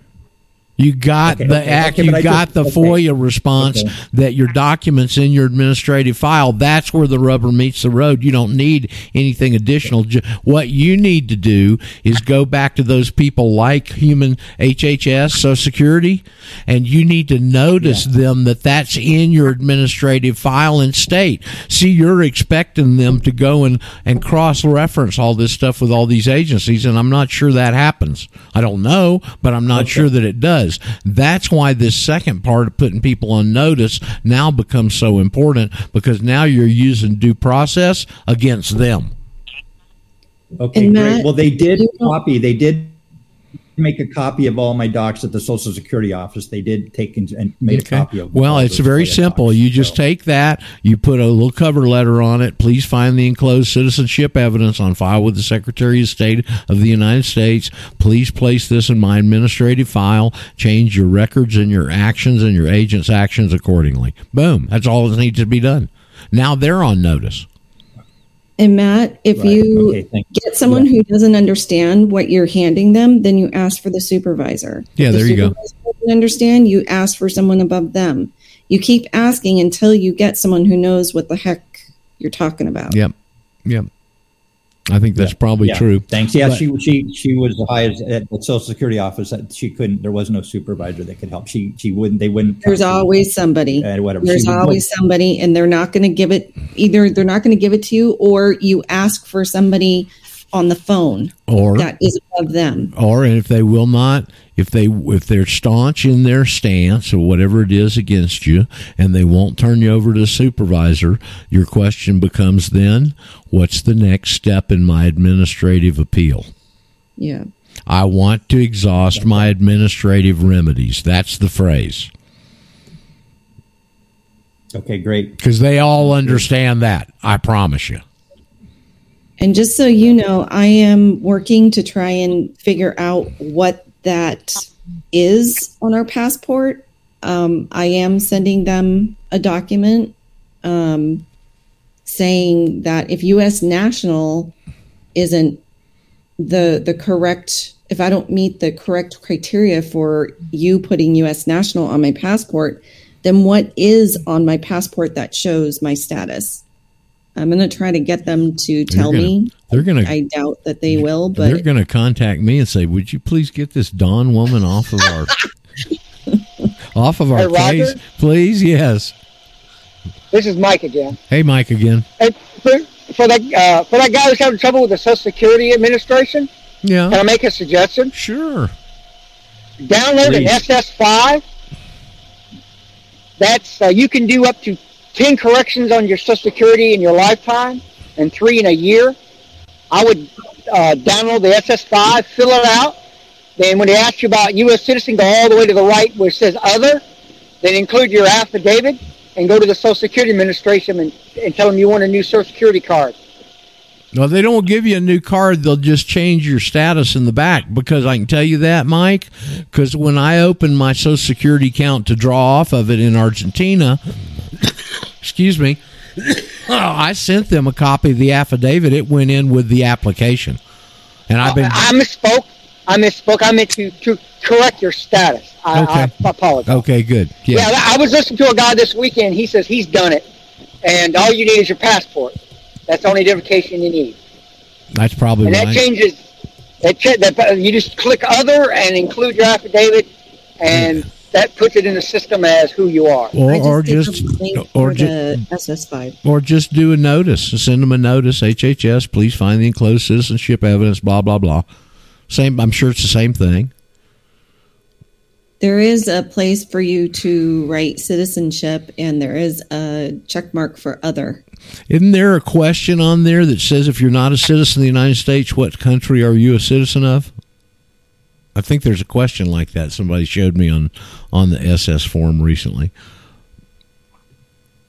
You got Okay, the okay, act. okay, you got the. FOIA response that your documents in your administrative file. That's where the rubber meets the road. You don't need anything additional. What you need to do is go back to those people like Human HHS, Social Security, and you need to notice them that that's in your administrative file in state. See, you're expecting them to go and and cross reference all this stuff with all these agencies, and I'm not sure that happens. I don't know, but I'm not sure that it does. That's why this second part of putting people on notice now becomes so important because now you're using due process against them. Okay, And great. Well, they did copy. They did make a copy of all my docs at the Social Security office. They did take and, made a copy of. Well, it's very simple. docs. You just take that, you put a little cover letter on it. Please find the enclosed citizenship evidence on file with the Secretary of State of the United States. Please place this in my administrative file. Change your records and your actions and your agent's actions accordingly. Boom. That's all that needs to be done. Now they're on notice. And Matt, if Right. you Okay, get someone who doesn't understand what you're handing them, then you ask for the supervisor. Yeah, If the there you go. supervisor doesn't understand, you ask for someone above them. You keep asking until you get someone who knows what the heck you're talking about. Yep. Yep. I think that's probably Yeah, true. Thanks. Yeah, But- she she she was the highest at the Social Security office. That she couldn't. There was no supervisor that could help. She she wouldn't. They wouldn't. There's always somebody. Uh, whatever. There's She would- always somebody, and they're not going to give it. Either they're not going to give it to you, or you ask for somebody on the phone Or that is above them. or if they will not if they if they're staunch in their stance or whatever it is against you and they won't turn you over to the supervisor your question becomes then what's the next step in my administrative appeal Yeah. i want to exhaust my administrative remedies that's the phrase Okay, great. because they all understand that i promise you And just so you know, I am working to try and figure out what that is on our passport. Um, I am sending them a document um, saying that if U.S. national isn't the the correct, if I don't meet the correct criteria for you putting U.S. national on my passport, then what is on my passport that shows my status? I'm going to try to get them to tell gonna- me. they're gonna- I doubt that they will, but they're going to contact me and say would you please get this dawn woman off of our [LAUGHS] off of our Hey, case please yes This is Mike again. hey mike again Hey, for, for that uh, for that guy who's having trouble with the Social Security Administration, yeah can I make a suggestion? Sure. Download an Please. SS5. That's uh, you can do up to ten corrections on your Social Security in your lifetime, and three in a year. I would uh, download the SS5, fill it out. Then when they ask you about U.S. citizen, go all the way to the right where it says other. Then include your affidavit and go to the Social Security Administration and, and tell them you want a new Social Security card. Well, they don't give you a new card. They'll just change your status in the back because I can tell you that, Mike. Because when I opened my Social Security account to draw off of it in Argentina, [COUGHS] excuse me, [COUGHS] I sent them a copy of the affidavit. It went in with the application, and I've been. I misspoke. I misspoke. I meant to, to correct your status. I, Okay. I apologize. Okay, good. Yeah. Yeah. I was listening to a guy this weekend. He says he's done it, and all you need is your passport. That's the only identification you need, That's probably and that changes. That, cha- that you just click other and include your affidavit, and that puts it in the system as who you are. Or, or just, or for ju- the SS5. or just do a notice. Send them a notice. HHS, please find the enclosed citizenship evidence. Blah blah blah. Same. I'm sure it's the same thing. There is a place for you to write citizenship, and there is a check mark for other. Isn't there a question on there that says if you're not a citizen of the United States, what country are you a citizen of? I think there's a question like that. Somebody showed me on on the SS form recently.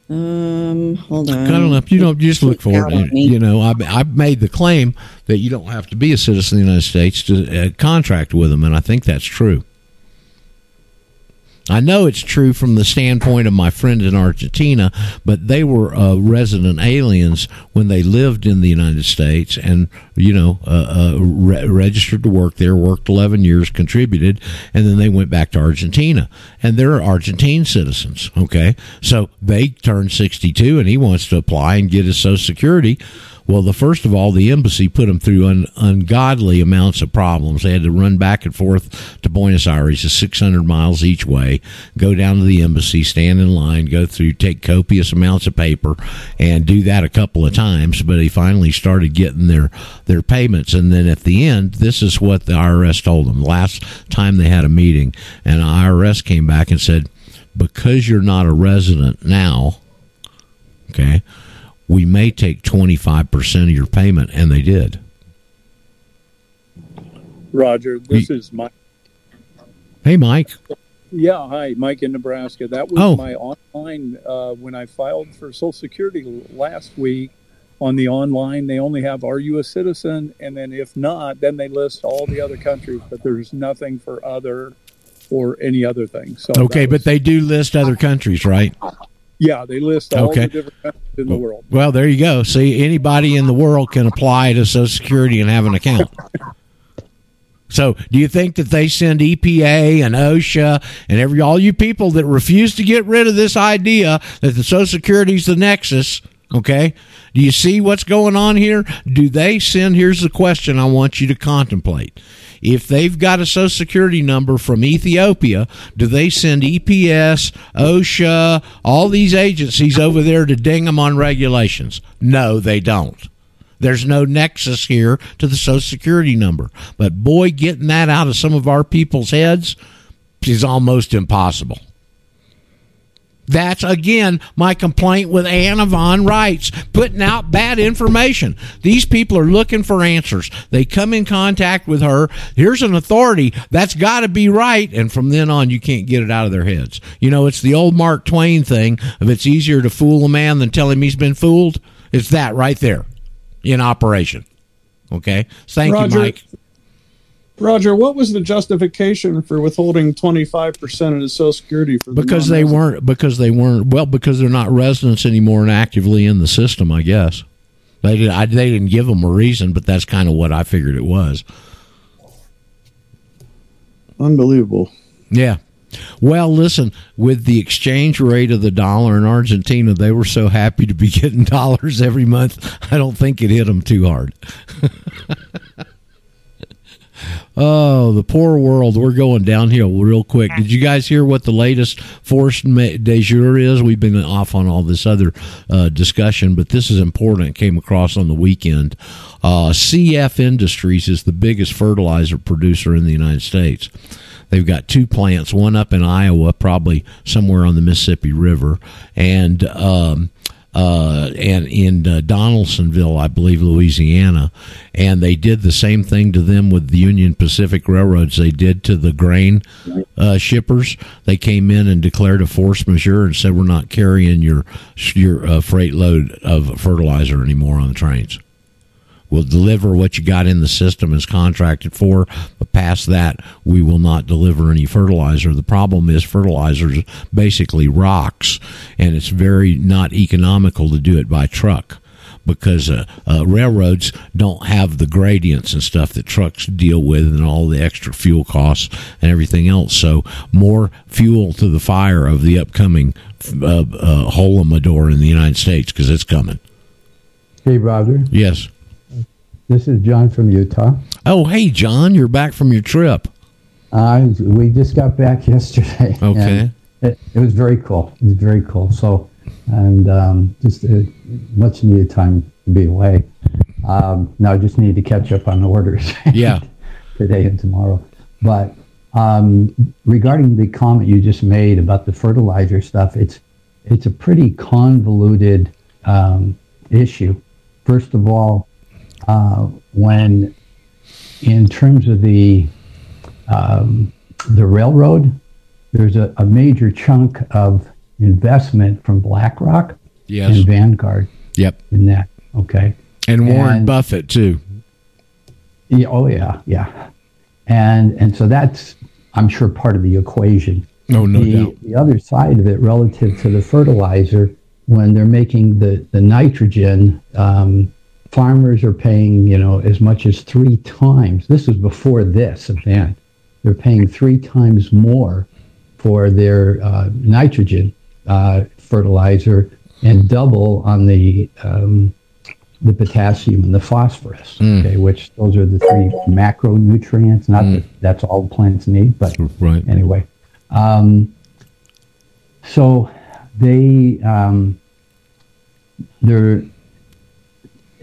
Um, hold on. I don't know. You don't just look for it. You know, I, I've made the claim that you don't have to be a citizen of the United States to uh, contract with them, and I think that's true. I know it's true from the standpoint of my friend in Argentina, but they were uh, resident aliens when they lived in the United States and, you know, uh, uh, re- registered to work there, worked 11 years, contributed, and then they went back to Argentina. And they're Argentine citizens, okay? So they turned 62 and he wants to apply and get his Social Security. Well, the first of all, the embassy put them through un, ungodly amounts of problems. They had to run back and forth to Buenos Aires, it's 600 miles each way, go down to the embassy, stand in line, go through, take copious amounts of paper, and do that a couple of times. But he finally started getting their their payments, and then at the end, this is what the IRS told them. Last time they had a meeting, and the IRS came back and said, because you're not a resident now, okay we may take 25% of your payment and they did Roger, this is Mike. hey mike Yeah, hi, Mike in Nebraska. That was Oh. my online uh, when I filed for Social Security last week. On the online, they only have "Are you a citizen?" and then if not, then they list all the other countries, but there's nothing for other or any other thing. So okay that but they do list other countries right yeah, they list all Okay. the different countries in the world. well there you go. See anybody in the world can apply to social security and have an account. [LAUGHS] So do you think that they send epa and osha and every all you people that refuse to get rid of this idea that the social security is the nexus okay? Do you see what's going on here? Do they send here's the question i want you to contemplate if they've got a social security number from Ethiopia, do they send EPS, OSHA, all these agencies over there to ding them on regulations? No, they don't. There's no nexus here to the social security number. But boy, getting that out of some of our people's heads is almost impossible. That's again my complaint with Anna Von Reitz, putting out bad information. These people are looking for answers. They come in contact with her. Here's an authority that's got to be right, and from then on, you can't get it out of their heads. You know, it's the old Mark Twain thing of it's easier to fool a man than tell him he's been fooled. It's that right there in operation. Okay, thank Roger. you, Mike. Roger, what was the justification for withholding 25% of the Social Security for the because they weren't because they weren't well because they're not residents anymore and actively in the system i guess. They did I, they didn't give them a reason but that's kind of what i figured it was. Unbelievable. yeah. Well listen with the exchange rate of the dollar in argentina they were so happy to be [LAUGHS] getting dollars every month i don't think it hit them too hard [LAUGHS] Oh, the poor world. We're going downhill real quick. Did you guys hear what the latest force de jour is? We've been off on all this other uh, discussion, but this is important. It came across on the weekend. Uh, CF Industries is the biggest fertilizer producer in the United States. They've got two plants, one up in Iowa, probably somewhere on the Mississippi River, and um, uh, and in uh, Donaldsonville, I believe, Louisiana, and they did the same thing to them with the Union Pacific Railroads. They did to the grain uh, shippers. They came in and declared a force majeure and said, "We're not carrying your your uh, freight load of fertilizer anymore on the trains." We'll deliver what you got in the system as contracted for, but past that, we will not deliver any fertilizer. The problem is fertilizer is basically rocks, and it's very not economical to do it by truck because uh, uh, railroads don't have the gradients and stuff that trucks deal with and all the extra fuel costs and everything else. So more fuel to the fire of the upcoming uh, uh, Holodomor in the United States because it's coming. Hey, Roger. Yes. This is John from Utah. Oh, hey, John, you're back from your trip. Uh, we just got back [LAUGHS] yesterday. Okay. It, it was very cool. It was very cool. So, and um, just uh, much needed time to be away. Um, now I just need to catch up on orders. [LAUGHS] Yeah. today and tomorrow. But um, regarding the comment you just made about the fertilizer stuff, it's it's a pretty convoluted um, issue. First of all, uh, when in terms of the um, the railroad, there's a, a major chunk of investment from BlackRock Yes. and Vanguard Yep. in that. Okay. And Warren And- Buffett too. Yeah, oh yeah, yeah. And and so that's I'm sure part of the equation. Oh, no the, doubt. The other side of it relative to the fertilizer, when they're making the, the nitrogen, um, farmers are paying, you know, as much as three times. This was before this event. They're paying three times more for their uh, nitrogen uh, fertilizer and double on the um, the potassium and the phosphorus. Okay, which those are the three macronutrients. Not that that's all plants need, but right. anyway. Um, so they um, they're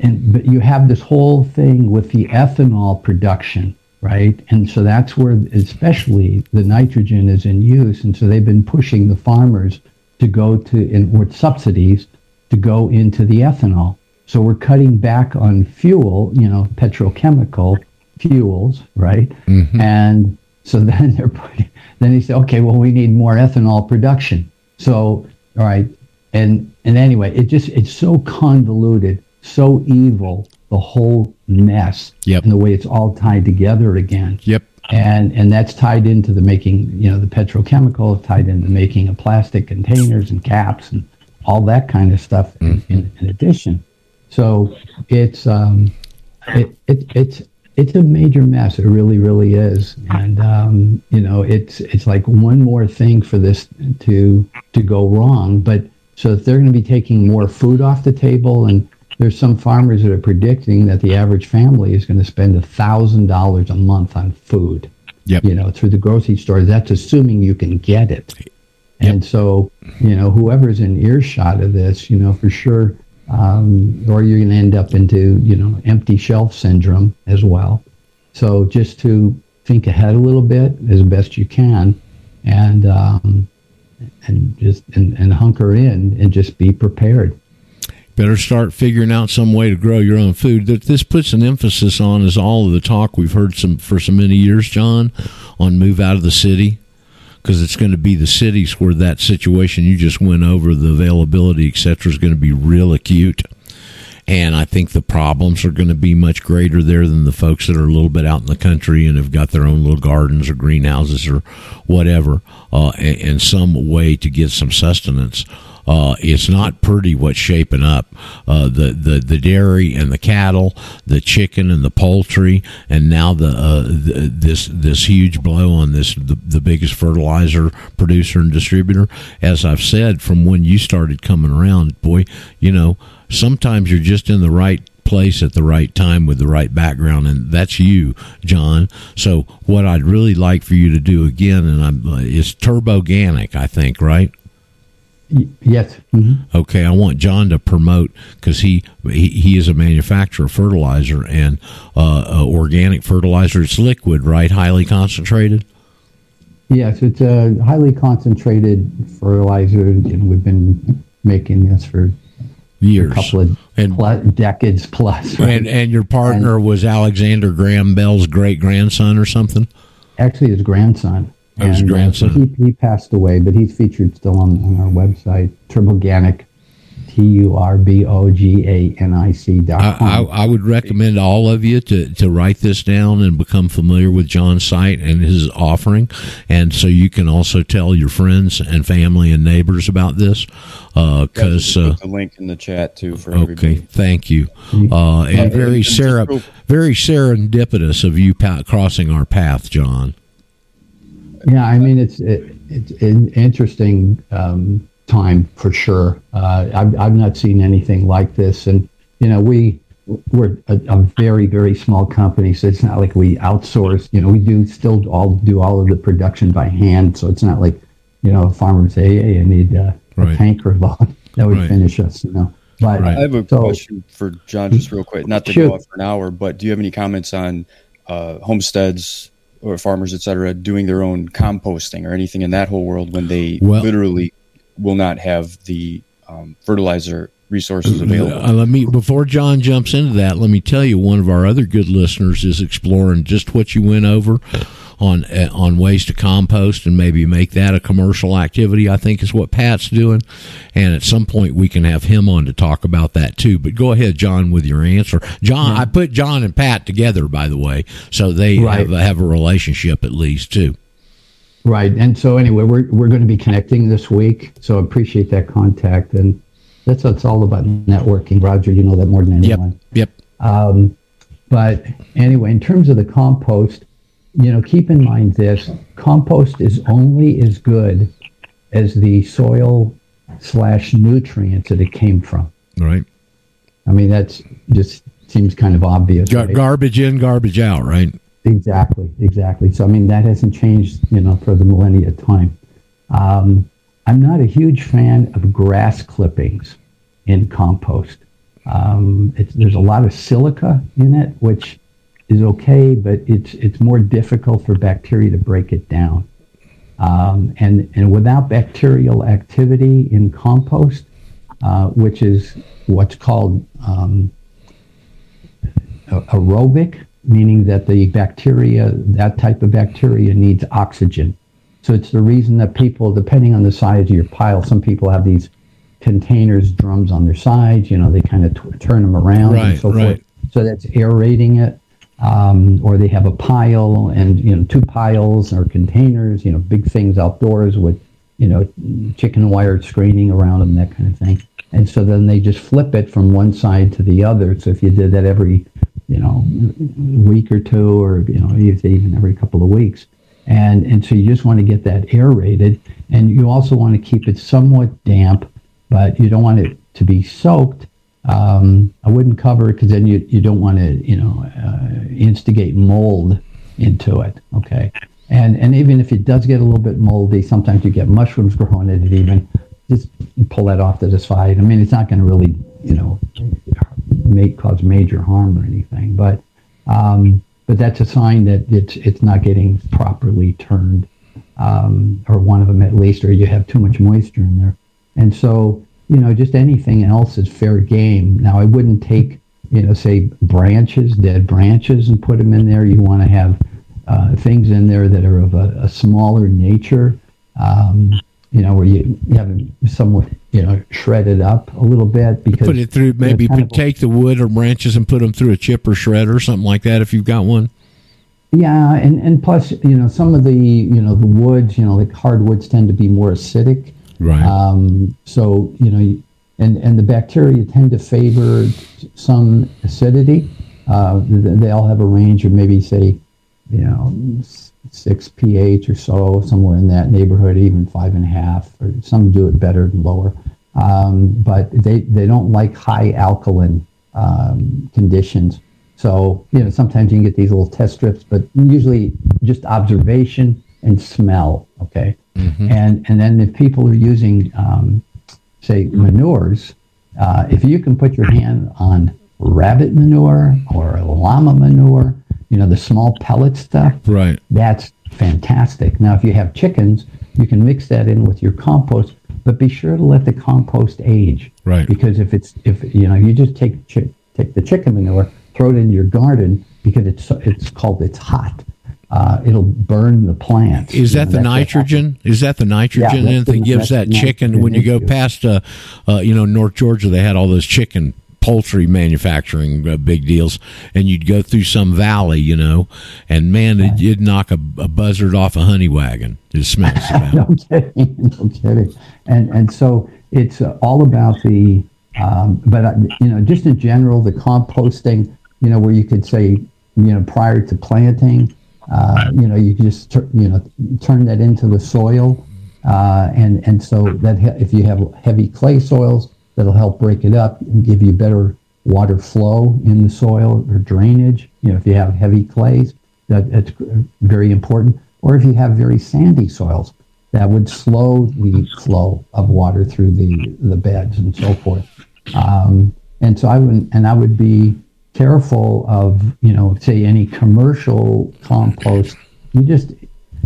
and but you have this whole thing with the ethanol production, right? And so that's where especially the nitrogen is in use, and so they've been pushing the farmers to go to in with subsidies to go into the ethanol. So we're cutting back on fuel, you know, petrochemical fuels, right? Mm-hmm. And so [LAUGHS] then they're putting, then they say, okay, well, we need more ethanol production. So, all right, and and anyway, it just it's so convoluted, so evil, the whole mess, Yep. and the way it's all tied together again. Yep. And and that's tied into the making, you know, the petrochemical, tied into making of plastic containers and caps and all that kind of stuff. In, in, in addition, so it's um, it, it it's it's a major mess. It really, really is. And um, you know, it's it's like one more thing for this to to go wrong. But so if they're going to be taking more food off the table, and there's some farmers that are predicting that the average family is going to spend a thousand dollars a month on food. Yep. You know, through the grocery store. That's assuming you can get it. And so, you know, whoever's in earshot of this, you know, for sure, um, or you're going to end up into, you know, empty shelf syndrome as well. So just to think ahead a little bit as best you can, and um, and just and, and hunker in and just be prepared. Better start figuring out some way to grow your own food. That this puts an emphasis on is all of the talk we've heard some for so many years, John, on move out of the city because it's going to be the cities where that situation you just went over, the availability, etc., is going to be real acute. And I think the problems are going to be much greater there than the folks that are a little bit out in the country and have got their own little gardens or greenhouses or whatever, uh, and, and some way to get some sustenance. Uh, it's not pretty what's shaping up. Uh, the, the the dairy and the cattle, the chicken and the poultry, and now the, uh, the this this huge blow on this the, the biggest fertilizer producer and distributor. As I've said from when you started coming around, boy, you know sometimes you're just in the right place at the right time with the right background and that's you john so what i'd really like for you to do again and i'm uh, is turboganic i think right Yes. Mhm. okay i want john to promote because he, he he is a manufacturer of fertilizer and uh, uh, organic fertilizer it's liquid right highly concentrated Yes, it's a highly concentrated fertilizer, and we've been making this for years a couple of pl- decades plus. right? and and your partner was alexander graham bell's great grandson or something Actually, his grandson. His And, uh, so grandson. he, he passed away, but he's featured still on, on our website, Turboganic T U R B O G A N I C dot I, I, com. I would recommend all of you to, to write this down and become familiar with John's site and his offering, and so you can also tell your friends and family and neighbors about this. Because uh, Put the link in the chat too for okay, everybody. thank you, uh, and and very just very serendipitous of you pa- crossing our path, John. Yeah, I mean it's it, it's an interesting um, time for sure. Uh, I've I've not seen anything like this, and you know we we're a, a very very small company, so it's not like we outsource. You know, we do still all do all of the production by hand, so it's not like you know farmers say, hey, I need uh, Right. a tanker load [LAUGHS] that would Right. finish us. You know, but I have a so- question for John, just real quick, not to Sure. go off for an hour, but do you have any comments on uh, homesteads or farmers, et cetera, doing their own composting or anything in that whole world when they Well- literally will not have the um, fertilizer resources available? Uh, let me before John jumps into that. Let me tell you, one of our other good listeners is exploring just what you went over on uh, on ways to compost and maybe make that a commercial activity. I think is what Pat's doing, and at some point we can have him on to talk about that too. But go ahead, John, with your answer. John, I put John and Pat together, by the way, so they Right. have have a relationship at least too. Right. And so anyway, we're we're going to be connecting this week. So appreciate that contact. And that's what it's all about networking. Roger, you know that more than anyone. Yep. Um, but anyway, in terms of the compost, you know, keep in mind this: compost is only as good as the soil slash nutrients that it came from. Right. I mean, that's just seems kind of obvious. Gar- right? Garbage in, garbage out. Right. Exactly, exactly. So I mean that hasn't changed, you know, for the millennia time. Um, I'm not a huge fan of grass clippings in compost. Um, it's, there's a lot of silica in it, which is okay, but it's it's more difficult for bacteria to break it down. Um, and and without bacterial activity in compost, uh, which is what's called um, aerobic, meaning that the bacteria, that type of bacteria needs oxygen. So it's the reason that people, depending on the size of your pile, some people have these containers, drums on their sides, you know, they kind of t- turn them around and so right. forth. So that's aerating it. Um, or they have a pile and, you know, two piles or containers, you know, big things outdoors with, you know, chicken wire screening around them, that kind of thing. And so then they just flip it from one side to the other. So if you did that every, you know, week or two, or you know, even every couple of weeks, and and so you just want to get that aerated, and you also want to keep it somewhat damp, but you don't want it to be soaked. Um, I wouldn't cover it because then you you don't want to you know uh, instigate mold into it. Okay, and and even if it does get a little bit moldy, sometimes you get mushrooms growing in it. Even just pull that off to the side. I mean, it's not going to really you know make cause major harm or anything, but um, but that's a sign that it's it's not getting properly turned, um, or one of them at least, or you have too much moisture in there. And so you know, just anything else is fair game. Now, I wouldn't take you know, say branches, dead branches, and put them in there. You want to have uh, things in there that are of a, a smaller nature. Um, you know, where you, you have them somewhat, you know, shredded up a little bit because Put it through. Maybe kind put, take the wood or branches and put them through a chipper shredder or something like that. If you've got one. Yeah, and, and plus, you know, some of the, you know, the woods, you know, like hardwoods tend to be more acidic. Right. Um, so, you know, and, and the bacteria tend to favor some acidity. Uh, they all have a range of maybe, say, you know, six pH or so, somewhere in that neighborhood, even five and a half, or some do it better and lower. Um, but they, they don't like high alkaline um, conditions. So, you know, sometimes you can get these little test strips, but usually just observation and smell, okay? And, and then if people are using, um, say, manures, uh, if you can put your hand on rabbit manure or llama manure, you know, the small pellet stuff, right? That's fantastic. Now, if you have chickens, you can mix that in with your compost, but be sure to let the compost age, right? Because if it's if you know you just take chi- take the chicken manure, throw it in your garden because it's it's called it's hot. Uh, it'll burn the plant. Is You that know, the nitrogen? Is that the nitrogen Yeah, in that gives that chicken when you go nitrogen past, uh, uh, you know, North Georgia? They had all those chicken poultry manufacturing uh, big deals, and you'd go through some valley, you know, and man, it, you'd knock a, a buzzard off a honey wagon. It smells [LAUGHS] no kidding, [LAUGHS] no kidding. And and so it's uh, all about the, um, but uh, you know, just in general, the composting. You know, where you could say, you know, prior to planting, uh, you know, you just tur- you know turn that into the soil, uh, and and so that he- if you have heavy clay soils, that'll help break it up and give you better water flow in the soil or drainage. You know, if you have heavy clays, that that's very important. Or if you have very sandy soils, that would slow the flow of water through the the beds and so forth. Um, and so I would and I would be careful of you know say any commercial compost. You just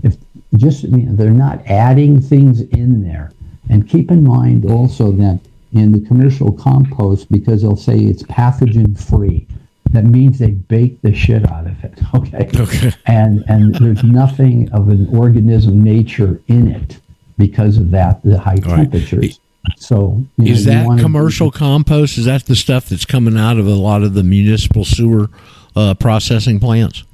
if just you know, they're not adding things in there. And keep in mind also that in the commercial compost, because they'll say it's pathogen free, that means they bake the shit out of it. [LAUGHS] Okay. Okay. And and there's nothing of an organism nature in it because of that, the high All right. So know, Is you that commercial compost? Is that the stuff that's coming out of a lot of the municipal sewer uh, processing plants?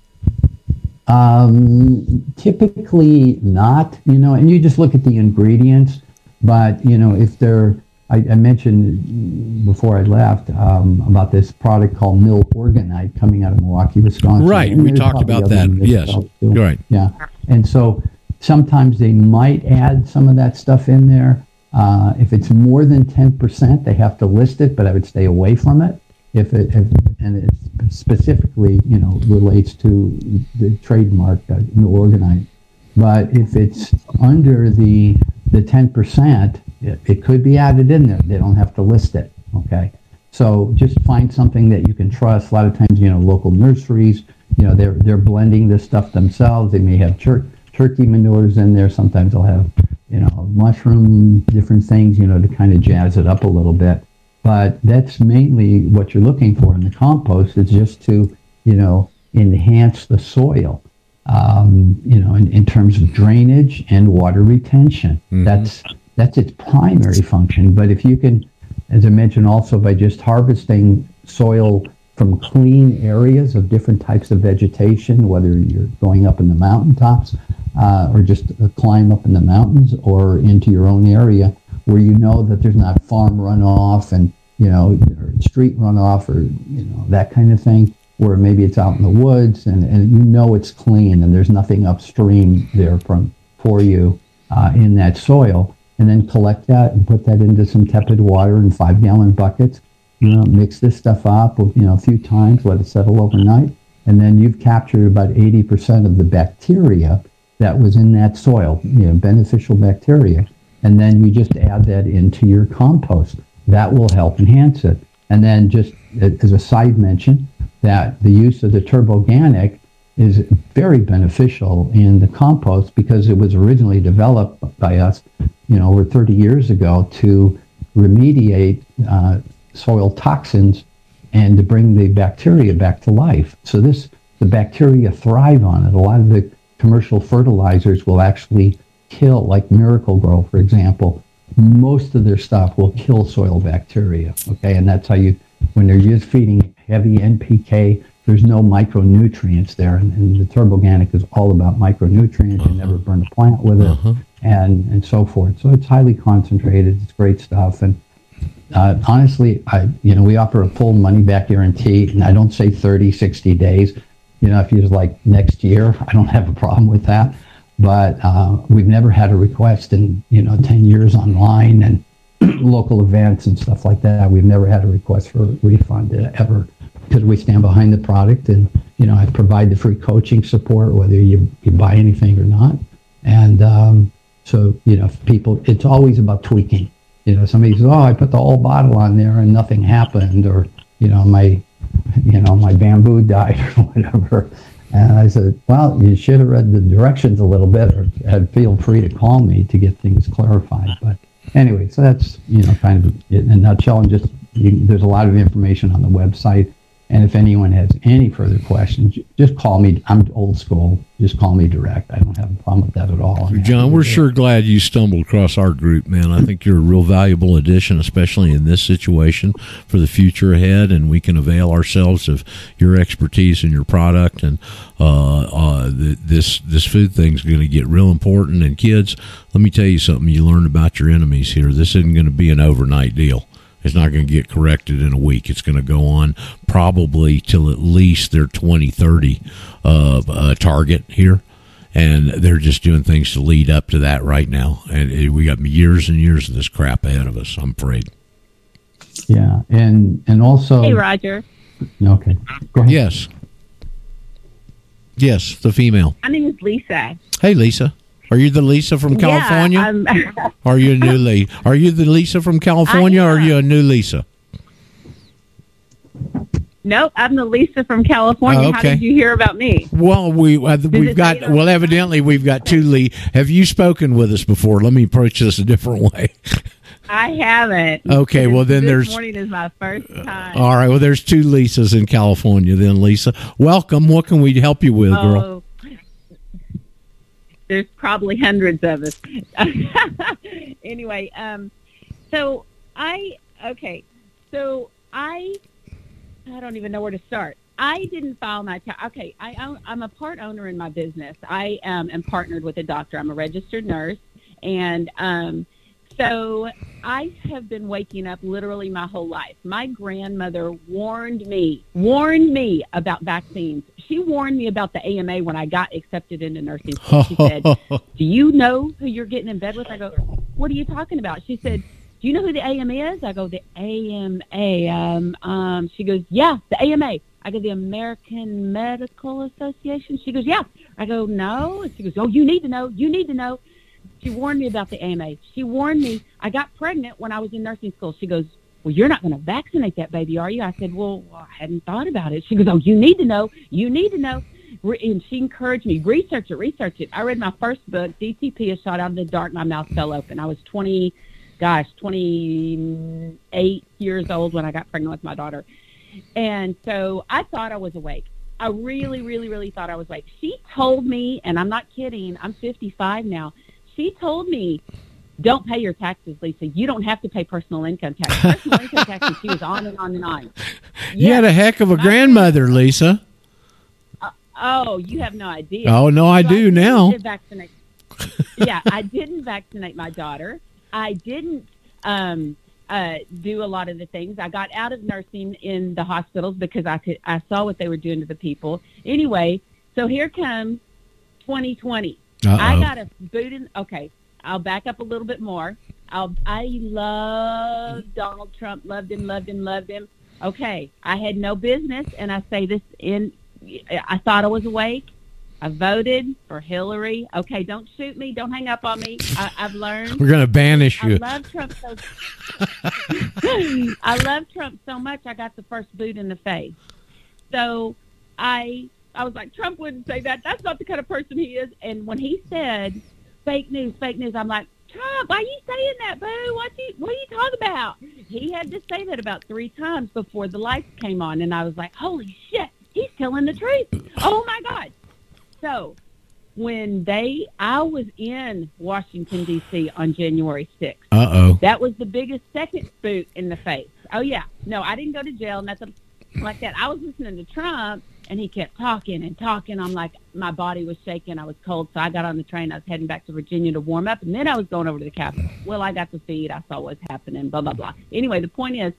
Um, typically not, you know, and you just look at the ingredients. But you know, if they're, I, I mentioned before I left um, about this product called Mill Organite coming out of Milwaukee, Wisconsin. Right, And we talked about that. Yes, right. Yeah, and so sometimes they might add some of that stuff in there. Uh, if it's more than ten percent, they have to list it, but I would stay away from it. If it if, and it specifically, you know, relates to the trademark uh, Milorganite. But if it's under the the ten percent, it, it could be added in there. They don't have to list it. Okay. So just find something that you can trust. A lot of times, you know, local nurseries, you know, they're they're blending this stuff themselves. They may have tur- turkey manures in there. Sometimes they'll have, you know, mushroom different things, you know, to kind of jazz it up a little bit. But that's mainly what you're looking for in the compost is just to, you know, enhance the soil um, you know, in, in terms of drainage and water retention. That's that's its primary function. But if you can, as I mentioned, also by just harvesting soil from clean areas of different types of vegetation, whether you're going up in the mountaintops uh, or just a climb up in the mountains or into your own area where you know that there's not farm runoff and you know street runoff or you know that kind of thing. Where maybe it's out in the woods and, and you know it's clean and there's nothing upstream there from for you uh, in that soil. And then collect that and put that into some tepid water in five gallon buckets you know mix this stuff up you know a few times let it settle overnight. And then you've captured about 80% of the bacteria that was in that soil you know beneficial bacteria and then you just add that into your compost that will help enhance it and then just as a side mention that the use of the turboganic is very beneficial in the compost because it was originally developed by us, you know, over 30 years ago to remediate uh, soil toxins and to bring the bacteria back to life. So this, the bacteria thrive on it. A lot of the commercial fertilizers will actually kill, like Miracle-Gro, for example. Most of their stuff will kill soil bacteria. Okay, and that's how you, when they're just feeding heavy NPK, there's no micronutrients there, and, and the turboganic is all about micronutrients. You never burn a plant with it, and and so forth. So it's highly concentrated. It's great stuff, and uh, honestly, I you know we offer a full money back guarantee, and I don't say 30, 60 days. You know, if you just like next year, I don't have a problem with that. But uh, we've never had a request in you know 10 years online and [CLEARS THROAT] local events and stuff like that. We've never had a request for a refund ever because we stand behind the product and you know I provide the free coaching support whether you, you buy anything or not. And um, so you know, people, it's always about tweaking. You know, somebody says, "Oh, I put the whole bottle on there and nothing happened," or you know, my you know my bamboo died [LAUGHS] or whatever. And I said, "Well, you should have read the directions a little bit, or had feel free to call me to get things clarified." But anyway, so that's you know kind of in a nutshell. And just you, there's a lot of information on the website. And if anyone has any further questions, just call me. I'm old school. Just call me direct. I don't have a problem with that at all. I'm John, we're to do it. sure glad you stumbled across our group, man. I think you're a real valuable addition, especially in this situation for the future ahead, and we can avail ourselves of your expertise and your product. And uh, uh, th- this this food thing's going to get real important. And kids, let me tell you something. You learn about your enemies here. This isn't going to be an overnight deal. It's not going to get corrected in a week. It's going to go on probably till at least their 2030 uh, uh, target here and they're just doing things to lead up to that right now. And we got years and years of this crap ahead of us. I'm afraid. Yeah, and and also. Hey, Roger. Okay. Go ahead. Yes. Yes, the female. My name is Lisa. Hey, Lisa. Are you the Lisa from California? Yeah, [LAUGHS] are you a new Lisa? Are you the Lisa from California? or Are you a new Lisa? nope, I'm the Lisa from California. Oh, How did you hear about me? Well, we uh, we've got on- well, evidently we've got two Lee. Have you spoken with us before? Let me approach this a different way. I haven't. Okay, well, then this there's- morning is my first time. All right. Well, there's two Lisas in California. Then Lisa, welcome. What can we help you with, girl? There's probably hundreds of us. [LAUGHS] anyway, um, so I okay, so I I don't even know where to start. I didn't file my ta- okay. I own, I'm a part owner in my business. I um, am partnered with a doctor. I'm a registered nurse, and um, so I have been waking up literally my whole life. My grandmother warned me, warned me about vaccines. She warned me about the AMA when I got accepted into nursing school. She said, [LAUGHS] "Do you know who you're getting in bed with?" I go, "What are you talking about?" She said, "Do you know who the AMA is?" I go, "The AMA." Um, um, she goes, "Yeah, the AMA." I go, "The American Medical Association." She goes, "Yeah." I go, "No." And she goes, "Oh, you need to know. You need to know." She warned me about the AMA. She warned me. I got pregnant when I was in nursing school. She goes, "Well, you're not going to vaccinate that baby, are you?" I said, "Well, I hadn't thought about it." She goes, "Oh, you need to know. You need to know." And she encouraged me, research it, research it. I read my first book, DTP, a shot out of the dark. My mouth fell open. I was 20, gosh, 28 years old when I got pregnant with my daughter. And so I thought I was awake. I really, really, really thought I was awake. She told me, and I'm not kidding, I'm 55 now. She told me, don't pay your taxes, Lisa. You don't have to pay personal income tax. Personal income tax, and she was on and on and on. You had a heck of a grandmother, Lisa. Oh, you have no idea. Oh, no, I So do didn't now. vaccinate- yeah, I didn't vaccinate my daughter. I didn't um, uh, do a lot of the things. I got out of nursing in the hospitals because I could. I saw what they were doing to the people. Anyway, so here comes 2020. Uh-oh. I got a boot in. Okay, I'll back up a little bit more. I'll, I love Donald Trump. Loved him. Loved him. Loved him. Okay, I had no business, and I say this in. I thought I was awake. I voted for Hillary. Okay, don't shoot me. Don't hang up on me. I, I've learned. We're going to banish you. I love Trump so. [LAUGHS] I love Trump so much. I got the first boot in the face. So I I was like, Trump wouldn't say that. That's not the kind of person he is. And when he said fake news, fake news, I'm like, Trump, why are you saying that, boo? What you what are you talking about? He had to say that about three times before the lights came on, and I was like, holy shit, he's telling the truth. Oh my god. So when they, I was in Washington D.C. on January 6th. Uh-oh. That was the biggest second boot in the face. Oh yeah, no, I didn't go to jail, nothing like that. I was listening to Trump, and he kept talking and talking. I'm like, my body was shaking. I was cold, so I got on the train. I was heading back to Virginia to warm up, and then I was going over to the Capitol. Well, I got to feed. I saw what's happening. Blah blah blah. Anyway, the point is,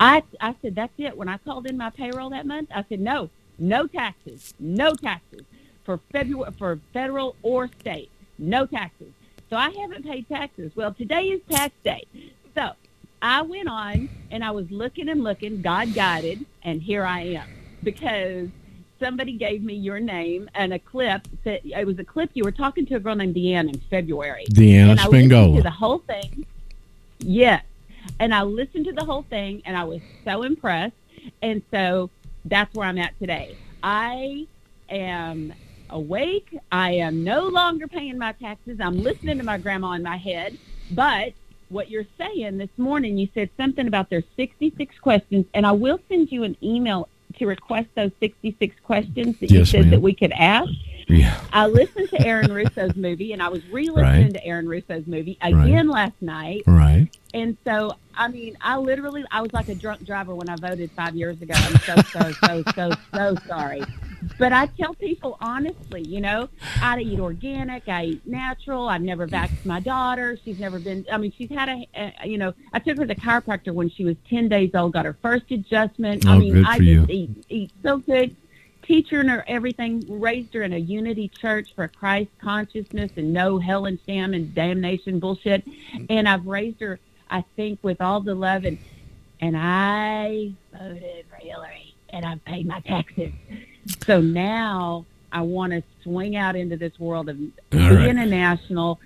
I I said that's it. When I called in my payroll that month, I said no, no taxes, no taxes for federal for federal or state, no taxes. So I haven't paid taxes. Well, today is tax day, so I went on and I was looking and looking, God guided, and here I am because somebody gave me your name and a clip that it was a clip you were talking to a girl named Deanna in February. Deanna and I listened Spingola. to the whole thing. Yes. And I listened to the whole thing and I was so impressed. And so that's where I'm at today. I am awake. I am no longer paying my taxes. I'm listening to my grandma in my head. But what you're saying this morning, you said something about there's 66 questions, and I will send you an email to request those 66 questions that Yes, you said ma'am. that we could ask. Yeah. I listened to Aaron Russo's movie, and I was re-listening Right. to Aaron Russo's movie again last night. Right. And so, I mean, I literally, I was like a drunk driver when I voted five years ago. I'm so, so, so, so, so sorry. But I tell people honestly, you know, I eat organic, I eat natural. I've never vaxxed my daughter. She's never been, I mean, she's had a, a you know, I took her to the chiropractor when she was 10 days old, got her first adjustment. I Oh, mean, good I just you. eat, eat so good. Teach her and her everything, raised her in a unity church for Christ consciousness and no hell and sham and damnation bullshit. And I've raised her, I think, with all the love and and I voted for Hillary and I've paid my taxes. So now I want to swing out into this world of All being right. a national,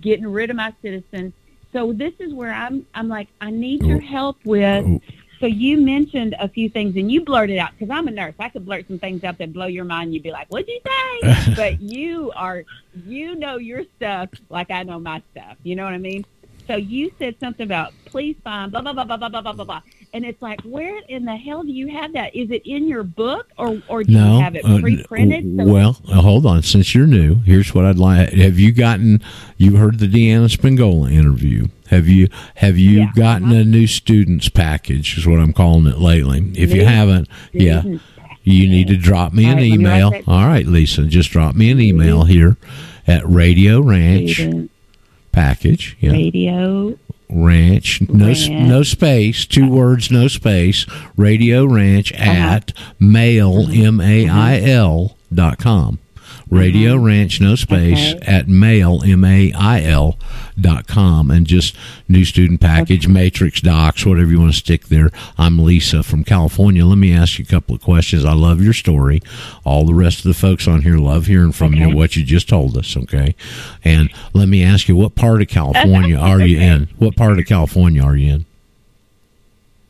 getting rid of my citizens. So this is where I'm. I'm like, I need your oh. help with. Oh. So you mentioned a few things, and you blurted out because I'm a nurse. I could blurt some things out that blow your mind. You'd be like, "What'd you say?" [LAUGHS] but you are, you know your stuff like I know my stuff. You know what I mean? So you said something about please find blah blah blah blah blah blah blah blah blah, and it's like, where in the hell do you have that? Is it in your book, or or do No. you have it uh, pre-printed? So well, uh, hold on. Since you're new, here's what I'd like. Have you gotten? You heard the Deanna Spingola interview. Have you? Have you Yeah. gotten a new students package? Is what I'm calling it lately. If you haven't, yeah, you need to drop me an right, let me email. All right, Lisa, just drop me an email here at Radio Ranch Student package. Yeah. radio. Ranch, no Ranch. no space, two words, no space. Radio Ranch Uh-huh. at mail m a i l dot com. Radio mm-hmm. Ranch, no space. Okay. at mail m a i l dot com, and just new student package, matrix docs, whatever you want to stick there. I'm Lisa from California. Let me ask you a couple of questions. I love your story. All the rest of the folks on here love hearing from you. What you just told us, okay? And let me ask you, what part of California [LAUGHS] are you in? What part of California are you in?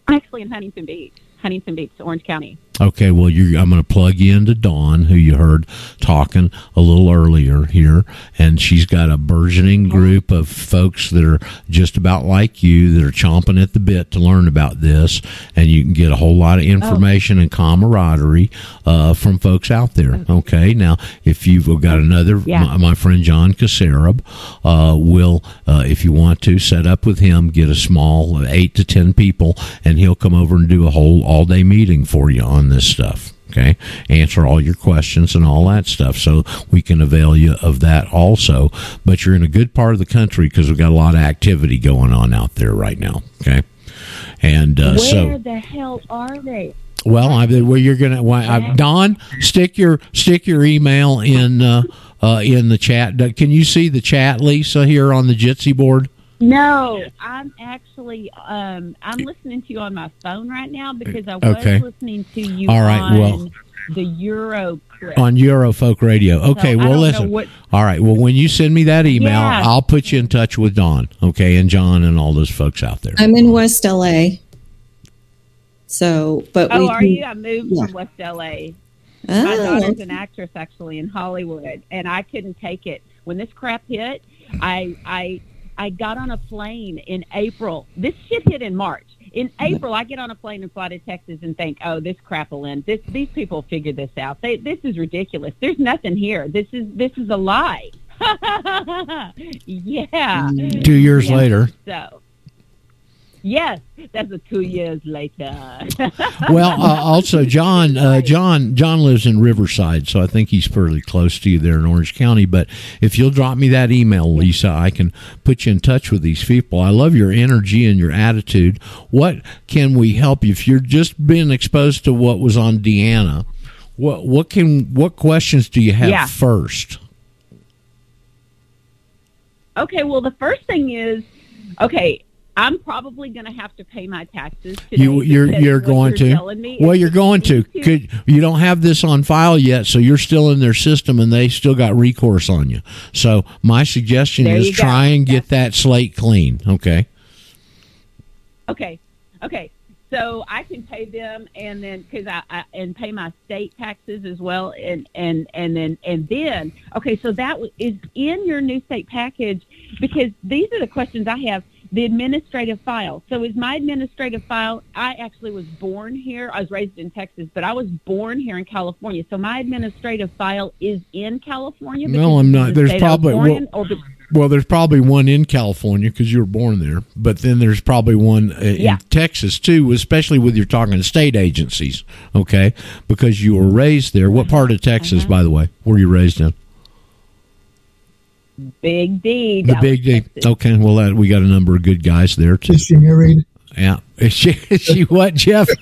I'm actually in Huntington Beach, Huntington Beach, Orange County. Okay, well, I'm going to plug you into Dawn, who you heard talking a little earlier here, and she's got a burgeoning group of folks that are just about like you that are chomping at the bit to learn about this, and you can get a whole lot of information and camaraderie uh, from folks out there. Okay, now if you've got another, Yeah. my, my friend John Caserab uh, will, uh, if you want to, set up with him, get a small eight to ten people, and he'll come over and do a whole all day meeting for you on this stuff. Okay, answer all your questions and all that stuff, so we can avail you of that also. But you're in a good part of the country because we've got a lot of activity going on out there right now. Okay, and uh, Where so the hell are they? well, I, well, you're gonna. Why, I, Don, stick your stick your email in uh, uh, in the chat. Uh, Can you see the chat, Lisa, here on the Jitsi board? No, I'm actually um I'm listening to you on my phone right now because I was Okay. listening to you All right, on well- the Euro clip. on Eurofolk Radio. Okay, So, well, listen. what- All right, well, when you send me that email, Yeah. I'll put you in touch with Don. Okay, and John and all those folks out there. I'm in West LA. So, but oh, we are can- you? I moved Yeah. from West LA. My Oh. daughter's an actress actually in Hollywood, and I couldn't take it when this crap hit. I I I got on a plane in April. This shit hit in March. In April, I get on a plane and fly to Texas and think, "Oh, this crap will end. This these people figured this out. They, this is ridiculous. There's nothing here. This is this is a lie." [LAUGHS] yeah. Two years Yeah. later. So. Yes, that's a two years later. [LAUGHS] well, uh, also John, uh, John, John lives in Riverside, so I think he's fairly close to you there in Orange County. But if you'll drop me that email, Lisa, I can put you in touch with these people. I love your energy and your attitude. What can we help you if you're just being exposed to what was on Deanna? What what can what questions do you have Yeah. first? Okay, well, the first thing is, okay, I'm probably going to have to pay my taxes. You you're you're going you're to. Well, you're going to. to- Could you don't have this on file yet, so you're still in their system, and they still got recourse on you. So my suggestion There is you go. try and get that slate clean. Okay. Okay, okay. So I can pay them, and then because I, I and pay my state taxes as well, and and and then and then okay. So that is in your new state package because these are the questions I have. The administrative file. So is my administrative file? I actually was born here. I was raised in Texas, but I was born here in California. So my administrative file is in California. No, I'm not. the There's state I was probably well, or well, there's probably one in California because you were born there, but then there's probably one uh, Yeah. in Texas too, especially with you're talking to state agencies. Okay, because you were raised there. What part of Texas, Uh-huh. by the way, were you raised in? Big D. The Big D. Texas. Okay, well, that, we got a number of good guys there too. Is she married? Yeah, is she, is she what, Jeff? [LAUGHS]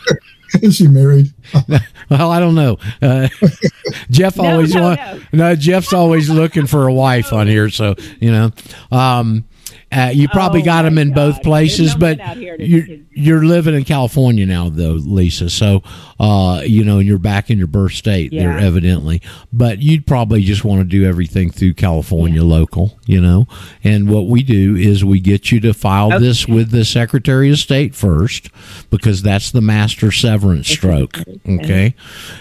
Is she married? [LAUGHS] well, I don't know. Uh, [LAUGHS] Jeff No, always no, wa- no. no. Jeff's always looking for a wife on here, so you know. Um, uh, you probably Oh, got them in both places, but man out here to- you're you're living in California now, though, Lisa. So, uh, you know, and you're back in your birth state there, evidently. But you'd probably just want to do everything through California local, you know. And what we do is we get you to file this with the Secretary of State first, because that's the master severance stroke. Okay,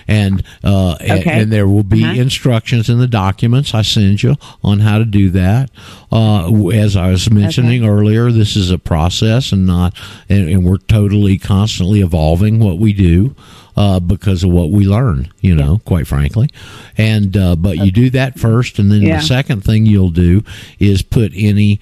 and uh, and- Okay. and there will be Uh-huh. instructions in the documents I send you on how to do that. Uh, as I was mentioning earlier, this is a process and not, and, and we're totally constantly evolving what we do. Uh, because of what we learn, you know, quite frankly, and uh, but you do that first, and then Yeah. the second thing you'll do is put any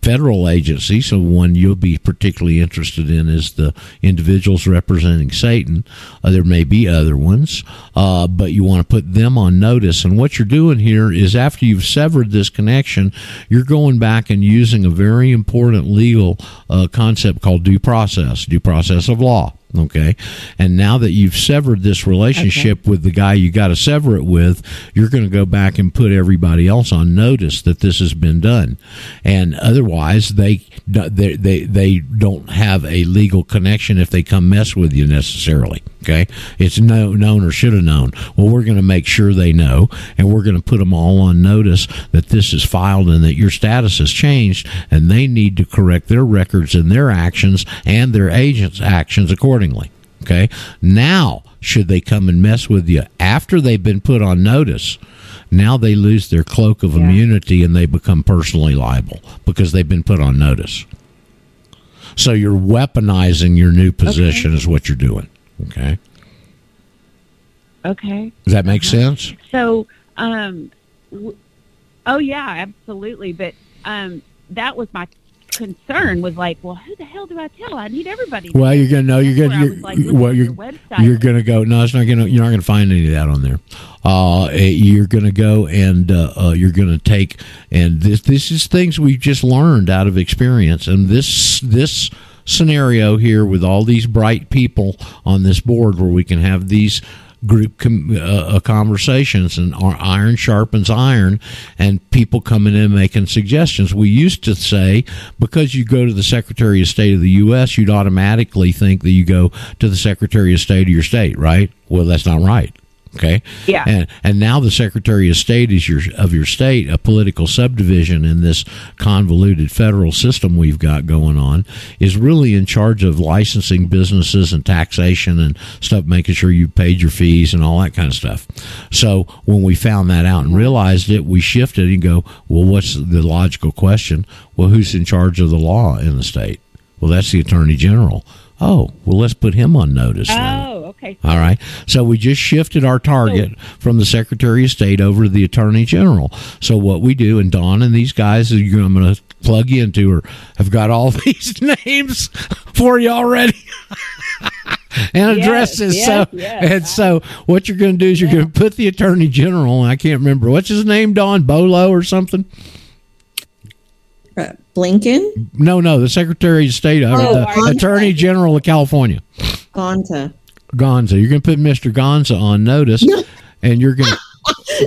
federal agency. So one you'll be particularly interested in is the individuals representing Satan. Uh, there may be other ones, uh, but you want to put them on notice. And what you're doing here is after you've severed this connection, you're going back and using a very important legal uh, concept called due process, due process of law. Okay. And now that you've severed this relationship with the guy you got to sever it with, you're going to go back and put everybody else on notice that this has been done. And otherwise, they, they, they, they don't have a legal connection if they come mess with you necessarily. Okay. It's no, known or should have known. Well, we're going to make sure they know and we're going to put them all on notice that this is filed and that your status has changed and they need to correct their records and their actions and their agents' actions accordingly. Okay. Now, should they come and mess with you after they've been put on notice, now they lose their cloak of immunity and they become personally liable because they've been put on notice. So you're weaponizing your new position is what you're doing. Okay. Okay. Does that make sense? So, um, w- oh yeah, absolutely. But um, that was my concern. Was like, well, who the hell do I tell? I need everybody. to Well, know. you're gonna know you're gonna you're, like, well you're your website. you're gonna go. No, it's not gonna. You're not gonna find any of that on there. Uh, eh, you're gonna go and uh, uh, you're gonna take and this this is things we've just learned out of experience and this this scenario here with all these bright people on this board where we can have these group com- uh, uh, conversations and iron sharpens iron and people coming in making suggestions. We used to say because you go to the secretary of state of the us you'd automatically think that you go to the secretary of state of your state right? Well that's not right okay? Yeah. and and now the secretary of state is your of your state a political subdivision in this convoluted federal system we've got going on is really in charge of licensing businesses and taxation and stuff making sure you paid your fees and all that kind of stuff. So when we found that out and realized it we shifted and go well what's the logical question? Well who's in charge of the law in the state? Well that's the attorney general oh well let's put him on notice then. Oh, okay. All right. So we just shifted our target from the Secretary of State over to the Attorney General. So what we do, and Don and these guys that I'm going to plug you into, or have got all [LAUGHS] these names for you already. [LAUGHS] and Yes, addresses. yes, so yes. and so what you're going to do is you're going to put the Attorney General. I can't remember what's his name, Don Bolo or something. Uh, Blinken, No, no, the Secretary of State, Oh, the Gonza. Attorney General of California. Gonza. Gonza. You're going to put Mr. Gonza on notice, and you're going to.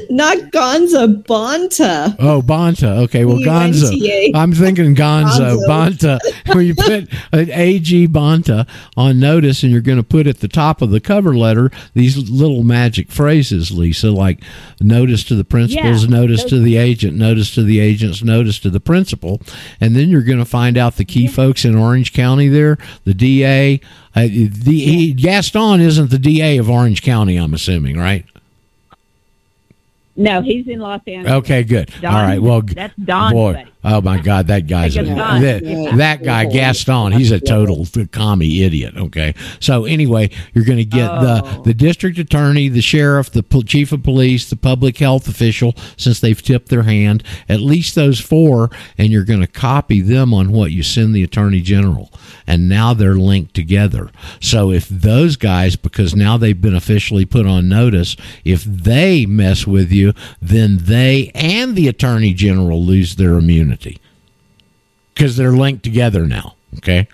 Not Gonza, Bonta. Oh, Bonta. Okay, well, Gonza. I'm thinking Gonzo, Gonzo. Bonta. Where you put an AG Bonta on notice, and you're going to put at the top of the cover letter these little magic phrases, Lisa, like notice to the principals, Yeah, notice those- to the agent, notice to the agents, notice to the principal, and then you're going to find out the key folks in Orange County there, the DA. Uh, the he, Gascón isn't the DA of Orange County, I'm assuming, right? No, he's in Los Angeles. Okay, good. Don- All right. Well, that's Don's boy, buddy. Oh my God, that guy's a, that, Yeah. that guy Gascón. He's a total commie idiot. Okay, so anyway, you're going to get Oh. the the district attorney, the sheriff, the pol- chief of police, the public health official, since they've tipped their hand. At least those four, and you're going to copy them on what you send the attorney general, and now they're linked together. So if those guys, because now they've been officially put on notice, if they mess with you, then they and the attorney general lose their immunity because they're linked together now. Okay,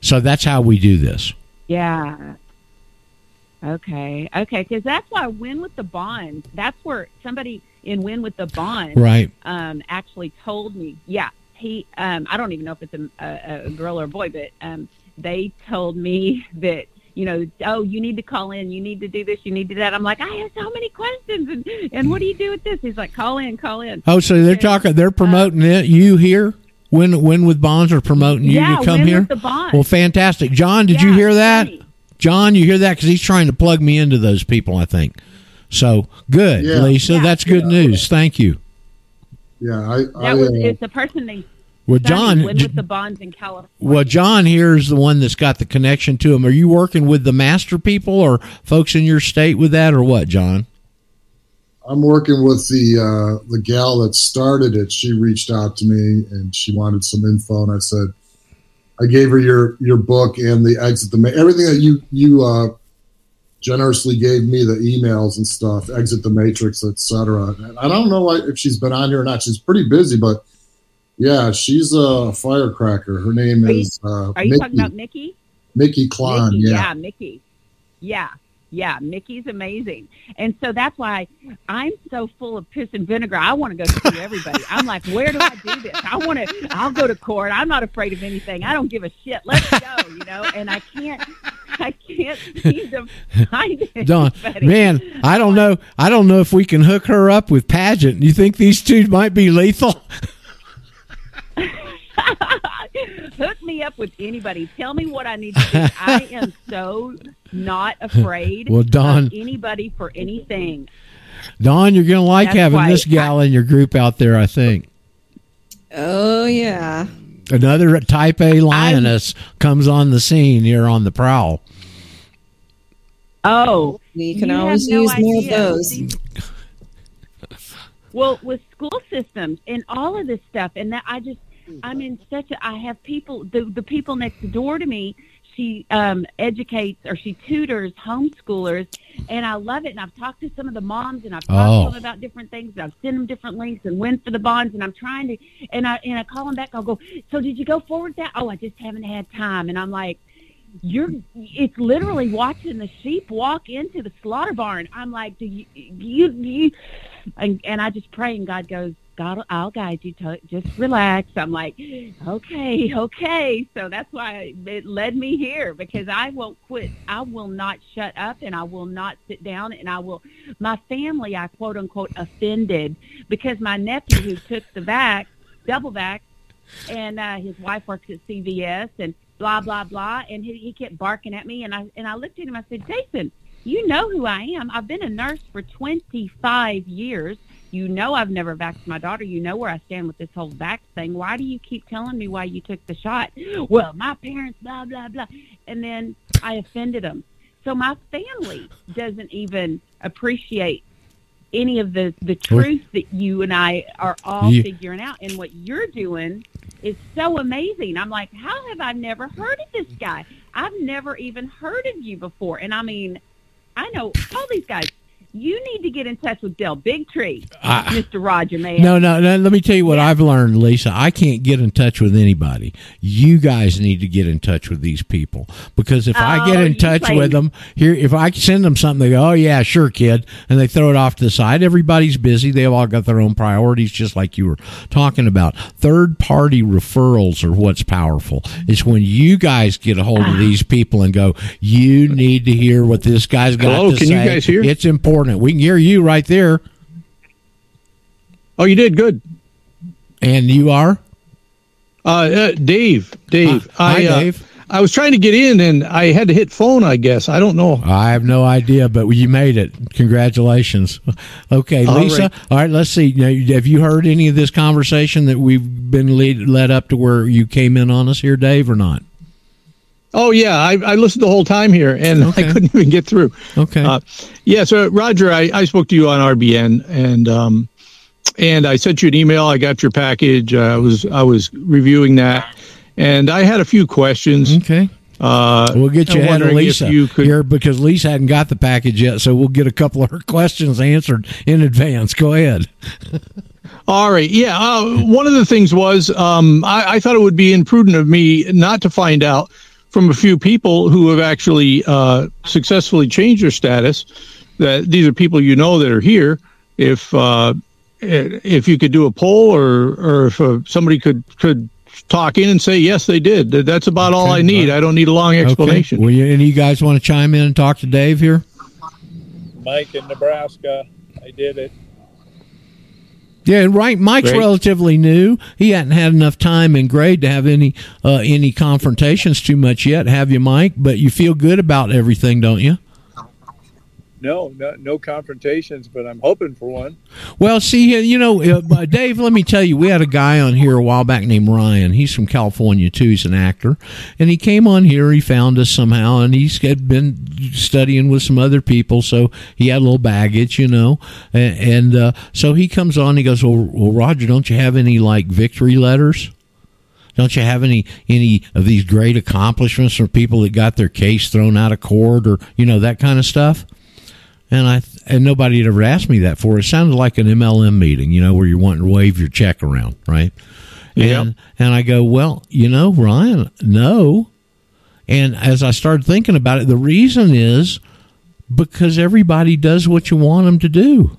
so that's how we do this. Yeah. Okay. Okay. Because that's why Win with the Bond. That's where somebody in Win with the Bond, Right. Um, actually told me. Yeah. He. Um. I don't even know if it's a, a, a girl or a boy, but um, they told me [LAUGHS] that you know, oh, you need to call in, you need to do this, you need to do that. I'm like, I have so many questions, and and what do you do with this? He's like, call in, call in. Oh, so they're talking. They're promoting it. You here? When win with bonds are promoting you Yeah, to come Win here. with the Bonds. Well, fantastic, John. Did you hear that? John, you hear that? Because he's trying to plug me into those people. I think. So good, Yeah. Lisa. Yeah. That's good news. Thank you. Yeah, I, I That was uh, it's a person named Well, John- with the Bonds in California. Well, John here is the one that's got the connection to him. Are you working with the master people or folks in your state with that, or what, John? I'm working with the uh, the gal that started it. She reached out to me and she wanted some info, and I said, I gave her your your book and the exit the Ma- everything that you you uh, generously gave me the emails and stuff, exit the matrix, etc. I don't know if she's been on here or not. She's pretty busy, but yeah, she's a firecracker. Her name Are you- is uh, Are you Mickey, talking about Mickey? Mickey Klein. Mickey, yeah. Mickey. Yeah, yeah, Mickey's amazing. And so that's why I'm so full of piss and vinegar. I want to go sue everybody. I'm like, where do I do this? I want to, I'll go to court. I'm not afraid of anything. I don't give a shit. Let's go, you know? And I can't, I can't seem to find Don, anybody. man, I don't know. I don't know if we can hook her up with Pageant. You think these two might be lethal? [LAUGHS] [LAUGHS] Hook me up with anybody. Tell me what I need to do. I am [LAUGHS] so not afraid Well, Dawn- of anybody for anything. Don, you're going to like That's having this gal in your group out there. I think Oh yeah. another Type A lioness comes on the scene here on the prowl. Oh, we can you always no use more of those. Well, with school systems and all of this stuff, and that I just, I'm in such a. I have people, the the people next door to me. She um, educates or she tutors homeschoolers, and I love it. And I've talked to some of the moms, and I've talked Oh. to them about different things. And I've sent them different links and went for the bonds, and I'm trying to. And I and I call them back. I'll go. So did you go forward that? Oh, I just haven't had time. And I'm like, you're it's literally watching the sheep walk into the slaughter barn i'm like do you you, you and, and i just pray and god goes god i'll guide you to just relax. I'm like okay okay. So that's why it led me here because i won't quit. I will not shut up and i will not sit down and i will my family i quote unquote offended because my nephew who took the vac double vac and uh, his wife works at CVS and blah blah blah and he, he kept barking at me and I and I looked at him I said Jason you know who I am. I've been a nurse for 25 years you know I've never vaxxed my daughter you know where I stand with this whole vax thing why do you keep telling me why you took the shot well my parents blah blah blah and then I offended them. so my family doesn't even appreciate any of the the truth that you and I are all You- figuring out and what you're doing is so amazing. I'm like, how have I never heard of this guy? I've never even heard of you before. And I mean, I know all these guys. You need to get in touch with Del Bigtree, I- Mr. Roger, man. No, no, no. Let me tell you what I've learned, Lisa. I can't get in touch with anybody. You guys need to get in touch with these people because if I get Oh, in touch play- with them here, if I send them something, they go, "Oh yeah, sure, kid," and they throw it off to the side. Everybody's busy. They've all got their own priorities, just like you were talking about. Third party referrals are what's powerful. It's when you guys get a hold of [SIGHS] these people and go, "You need to hear what this guy's got Hello, to can say." you guys hear? It's important. We can hear you right there. Oh, you did good. And you are? Uh, uh Dave, Dave, Hi, I, uh, Dave. I was trying to get in and I had to hit phone. I guess I don't know. I have no idea, but you made it. Congratulations. [LAUGHS] Okay, All Lisa. right. All right, let's see. Now, have you heard any of this conversation that we've been lead, led up to where you came in on us here, Dave, or not? Oh yeah, I, I listened the whole time here and Okay. I couldn't even get through. Okay. Uh, yeah. So Roger, I, I spoke to you on RBN and um, and I sent you an email. I got your package. Uh, I was I was reviewing that, and I had a few questions. Okay. Uh, We'll get you I'm ahead of wondering if Lisa you could here because Lisa hadn't got the package yet, so we'll get a couple of her questions answered in advance. Go ahead. [LAUGHS] All right. Yeah. Uh, one of the things was um, I, I thought it would be imprudent of me not to find out from a few people who have actually uh, successfully changed their status that these are people you know that are here. If uh, if you could do a poll or or if uh, somebody could could talk in and say yes they did. That's about all I need. I don't need a long explanation. Okay. Well, you, any of you guys want to chime in and talk to Dave here? Mike in Nebraska. I did it. Yeah, and right. Mike's relatively new. He hadn't had enough time in grade to have any uh, any confrontations too much yet. Have you, Mike? But you feel good about everything, don't you? No, no, no confrontations, but I'm hoping for one. Well, see, uh, you know, uh, uh, Dave, let me tell you, we had a guy on here a while back named Ryan. He's from California, too. He's an actor. And he came on here. He found us somehow, and he's had been studying with some other people. So he had a little baggage, you know. And, and uh, so he comes on. He goes, well, well, Roger, don't you have any, like, victory letters? Don't you have any any of these great accomplishments from people that got their case thrown out of court or you know that kind of stuff? And I and nobody had ever asked me that before. It sounded like an MLM meeting, you know, where you're wanting to wave your check around, right? Yeah. And and I go, well, you know, Ryan, no. And as I started thinking about it, the reason is because everybody does what you want them to do.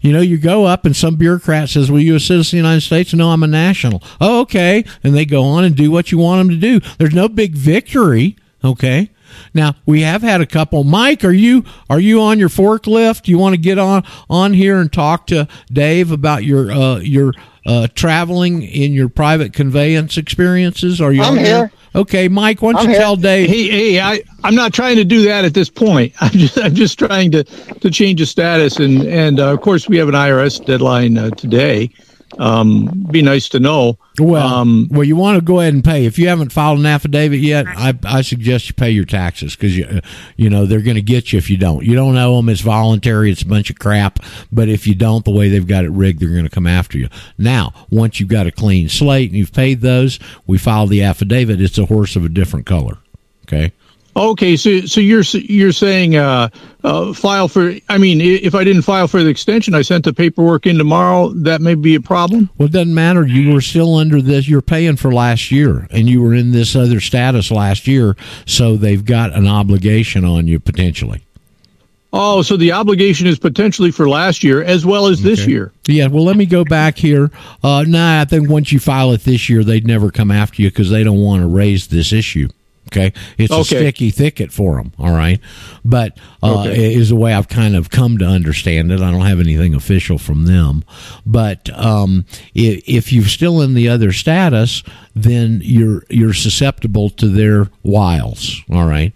You know, you go up and some bureaucrat says, "Well, you a citizen of the United States?" No, I'm a national. Oh, okay. And they go on and do what you want them to do. There's no big victory. Okay. Now we have had a couple. Mike, are you are you on your forklift? You want to get on on here and talk to Dave about your uh, your uh, traveling in your private conveyance experiences? Are you? I'm on here. Okay, Mike. Why don't you tell Dave? Hey, hey, I, I'm not trying to do that at this point. [LAUGHS] I'm just, I'm just trying to, to change the status. And, and uh, of course, we have an IRS deadline uh, today. Um, be nice to know. Well, Um, well, you want to go ahead and pay. If you haven't filed an affidavit yet, I, I suggest you pay your taxes because you, you know they're going to get you if you don't. You don't owe them. It's voluntary. It's a bunch of crap. But if you don't, the way they've got it rigged, they're going to come after you. Now, once you've got a clean slate and you've paid those, we file the affidavit. It's a horse of a different color. Okay. Okay, so so you're you're saying uh, uh, file for? I mean, if I didn't file for the extension, I sent the paperwork in tomorrow. That may be a problem. Well, it doesn't matter. You were still under this. You're paying for last year, and you were in this other status last year, so they've got an obligation on you potentially. Oh, so the obligation is potentially for last year as well as this Okay. year. Yeah, well, let me go back here. Uh, nah, I think once you file it this year, they'd never come after you because they don't want to raise this issue. Okay, it's a sticky thicket for them. All right, but uh, Okay. is the way I've kind of come to understand it. I don't have anything official from them, but um, if, if you're still in the other status, then you're you're susceptible to their wiles. All right,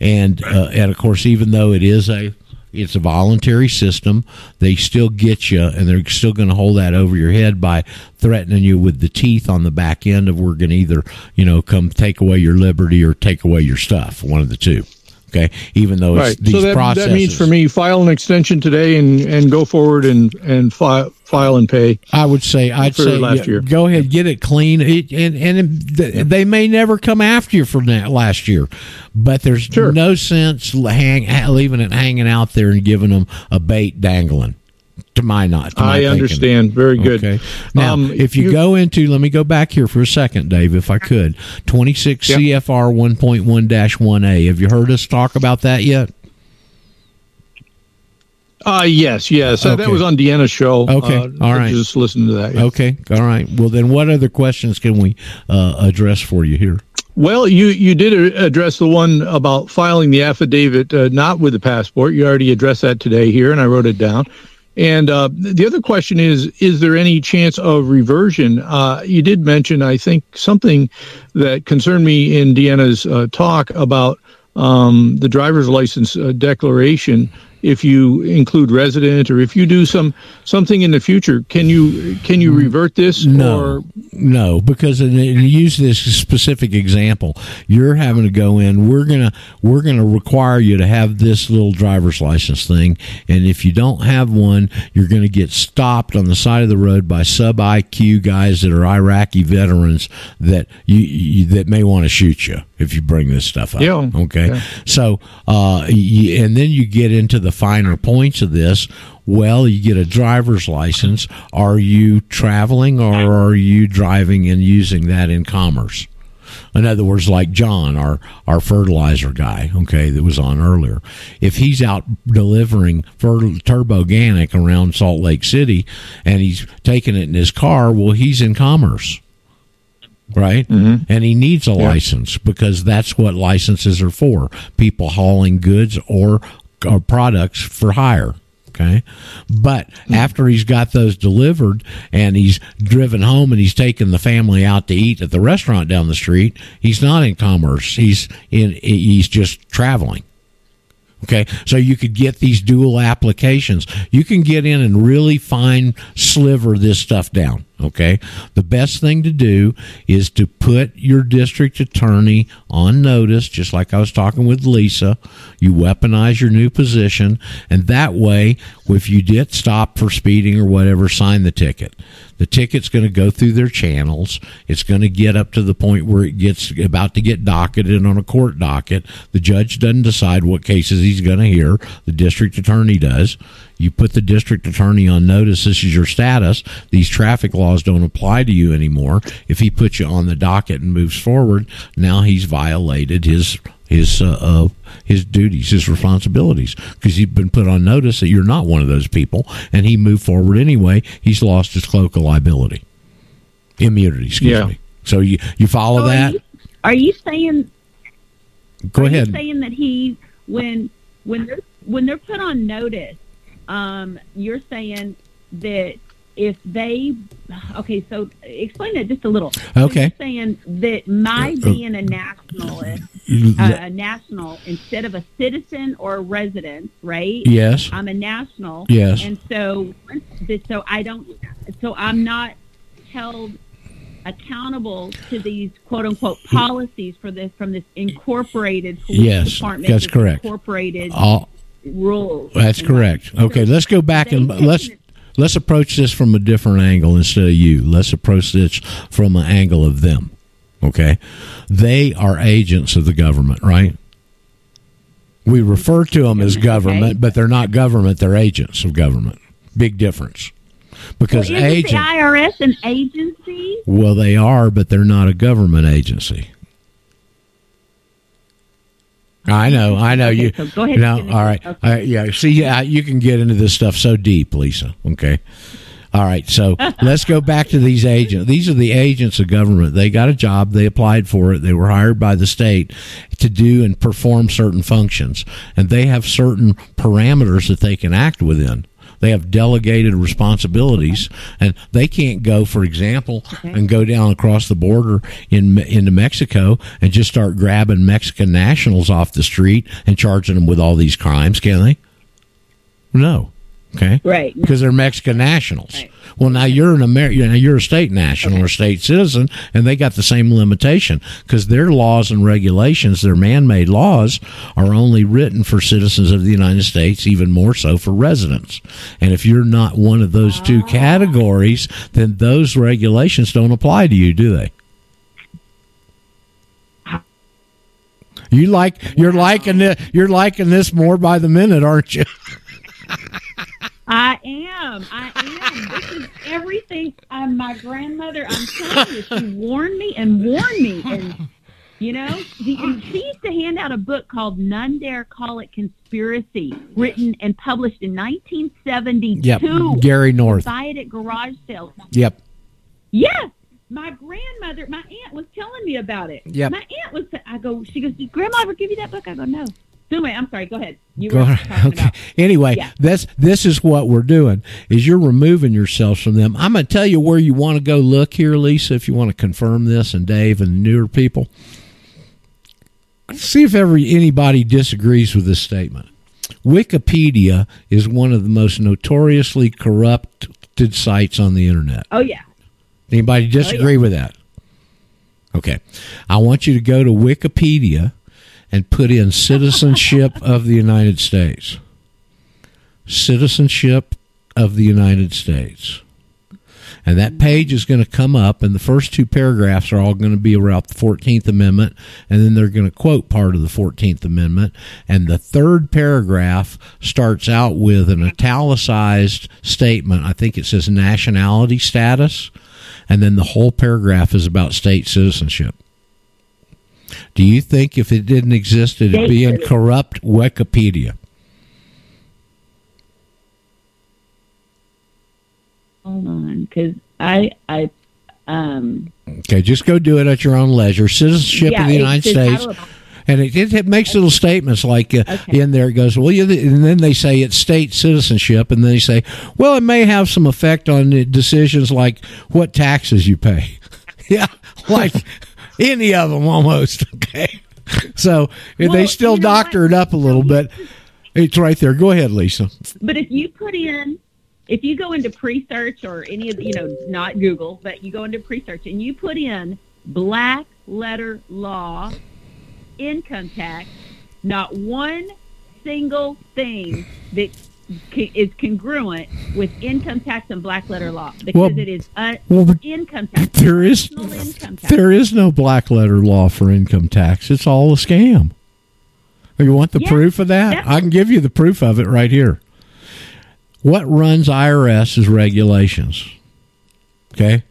and uh, and of course, even though it is a it's a voluntary system. They still get you, and they're still going to hold that over your head by threatening you with the teeth on the back end of we're going to either, you know, come take away your liberty or take away your stuff. One of the two. Okay, even though it's Right. these So that, processes. that means for me, file an extension today and, and go forward and and file file and pay. I would say I'd say last yeah, year. go ahead get it clean it, and and th- they may never come after you for that last year but there's no sense hang, leaving it hanging out there and giving them a bait dangling to my not to my I thinking. understand. Very good. Okay. Now, Um, if you, you- go into, let me go back here for a second, Dave, if I could. 26 Yeah. CFR 1.1 1A. Have you heard us talk about that yet? Uh, yes, yes. Uh, that was on Deanna's show. Okay. Uh, All right. Just listen to that. yeah. Okay. All right. Well, then what other questions can we uh, address for you here? Well, you you did address the one about filing the affidavit uh, not with the passport. You already addressed that today here, and I wrote it down. And uh, the other question is: Is there any chance of reversion? Uh, you did mention, I think, something that concerned me in Deanna's uh, talk about um, the driver's license uh, declaration. If you include resident, or if you do some something in the future, can you can you revert this? No, Or no, because in use this specific example, you're having to go in. We're gonna we're gonna require you to have this little driver's license thing, and if you don't have one, you're gonna get stopped on the side of the road by sub IQ guys that are Iraqi veterans that you, you that may want to shoot you if you bring this stuff up. Yeah. Okay. Yeah. So, uh, and then you get into the finer points of this. Well, you get a driver's license. Are you traveling or are you driving and using that in commerce? In other words, like John, our, our fertilizer guy, okay, that was on earlier. If he's out delivering turboganic around Salt Lake City and he's taking it in his car, well, he's in commerce right? Mm-hmm. And he needs a license because that's what licenses are for people hauling goods or, or products for hire. Okay. But after he's got those delivered and he's driven home and he's taken the family out to eat at the restaurant down the street, he's not in commerce. He's in, he's just traveling. Okay, so you could get these dual applications. You can get in and really fine sliver this stuff down. Okay, the best thing to do is to put your district attorney on notice, just like I was talking with Lisa. You weaponize your new position, and that way, if you did stop for speeding or whatever, sign the ticket. The ticket's going to go through their channels. It's going to get up to the point where it gets about to get docketed on a court docket. The judge doesn't decide what cases he's going to hear. The district attorney does. You put the district attorney on notice. This is your status. These traffic laws don't apply to you anymore. If he puts you on the docket and moves forward, now he's violated his his uh, uh, his duties, his responsibilities, because he's been put on notice that you're not one of those people, and he moved forward anyway. He's lost his cloak of liability, immunity. Excuse Yeah. me. So you you follow So are that? you- Are you saying? Go are ahead. You saying that he when when they're when they're put on notice, um, you're saying that if they okay, so explain that just a little. Okay. saying that my Uh, uh, being a nationalist, uh, a national instead of a citizen or a resident, right? Yes. I'm a national. Yes. And so, so I don't. So I'm not held accountable to these quote unquote policies for this from this incorporated police Yes, department. that's correct. Incorporated All- rules. That's correct. Okay, let's go back and let's let's approach this from a different angle instead of you. Let's approach this from an angle of them. Okay, they are agents of the government, right? We refer to them as government, but they're not government; they're agents of government. Big difference. Because Isn't agent, the IRS an agency? well, they are, but they're not a government agency. I know, I know. Okay, you so go ahead No, all Okay. Uh, yeah. See, yeah, you can get into this stuff so deep, Lisa. Okay. All right. So [LAUGHS] let's go back to these agents. These are the agents of government. They got a job. They applied for it. They were hired by the state to do and perform certain functions, and they have certain parameters that they can act within. They have delegated responsibilities, and they can't go, for example, and go down across the border in into Mexico and just start grabbing Mexican nationals off the street and charging them with all these crimes, can they? No. Okay. Right. Because they're Mexican nationals. Well, now you're an Amer- you know, you're a state national or state citizen, and they got the same limitation because their laws and regulations, their man-made laws, are only written for citizens of the United States, even more so for residents. And if you're not one of those two ah. categories, then those regulations don't apply to you, do they? You like you're liking it. You're liking this more by the minute, aren't you? [LAUGHS] I am. I am. This is everything. My grandmother, I'm telling you, she warned me and warned me. And, you know, the, and she used to hand out a book called None Dare Call It Conspiracy, written and published in 1972. Yep, Gary North. Buy it at garage sales. Yep. Yes. My grandmother, my aunt was telling me about it. Yep. My aunt was, I go, she goes, did grandma ever give you that book? I go, no. Anyway, I'm sorry. Go ahead. You were. Okay. about. [LAUGHS] Anyway, Yeah. that's this is what we're doing. Is you're removing yourselves from them. I'm going to tell you where you want to go look here, Lisa, if you want to confirm this, and Dave and newer people. See if ever anybody disagrees with this statement. Wikipedia is one of the most notoriously corrupted sites on the internet. Oh yeah. Anybody oh, disagree with that? Okay. I want you to go to Wikipedia and put in citizenship of the United States. Citizenship of the United States. And that page is going to come up, and the first two paragraphs are all going to be about the 14th Amendment, and then they're going to quote part of the 14th Amendment. And the third paragraph starts out with an italicized statement. I think it says nationality status, and then the whole paragraph is about state citizenship. Do you think if it didn't exist, it'd be in corrupt Wikipedia? Hold on, because I I um Okay, just go do it at your own leisure. Citizenship Yeah, of the United States. And it, it, it makes little statements like uh, Okay. in there it goes, well, you, and then they say it's state citizenship, and then they say, well, it may have some effect on the decisions like what taxes you pay. [LAUGHS] yeah, like any of them almost. [LAUGHS] Okay, so they still doctor it up a little bit. It's right there. Go ahead, Lisa. But if you put in, if you go into Presearch or any of the, you know, not Google, but you go into Presearch and you put in black letter law, income tax, not one single thing that is congruent with income tax and black letter law because Well- it is uh, well, income tax. [LAUGHS] There is income tax. [LAUGHS] there is no black letter law for income tax. It's all a scam. You want the Yeah, proof of that? I can give you the proof of it right here. What runs IRS is regulations. Okay?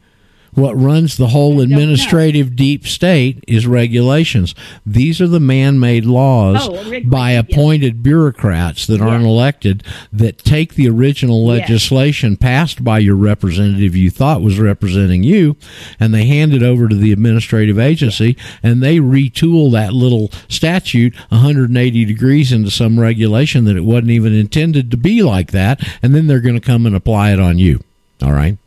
What runs the whole administrative deep state is regulations. These are the man made laws Oh, by yes. appointed bureaucrats that aren't elected that take the original Yes. legislation passed by your representative you thought was representing you and they hand it over to the administrative agency and they retool that little statute 180 degrees into some regulation that it wasn't even intended to be like that and then they're going to come and apply it on you all right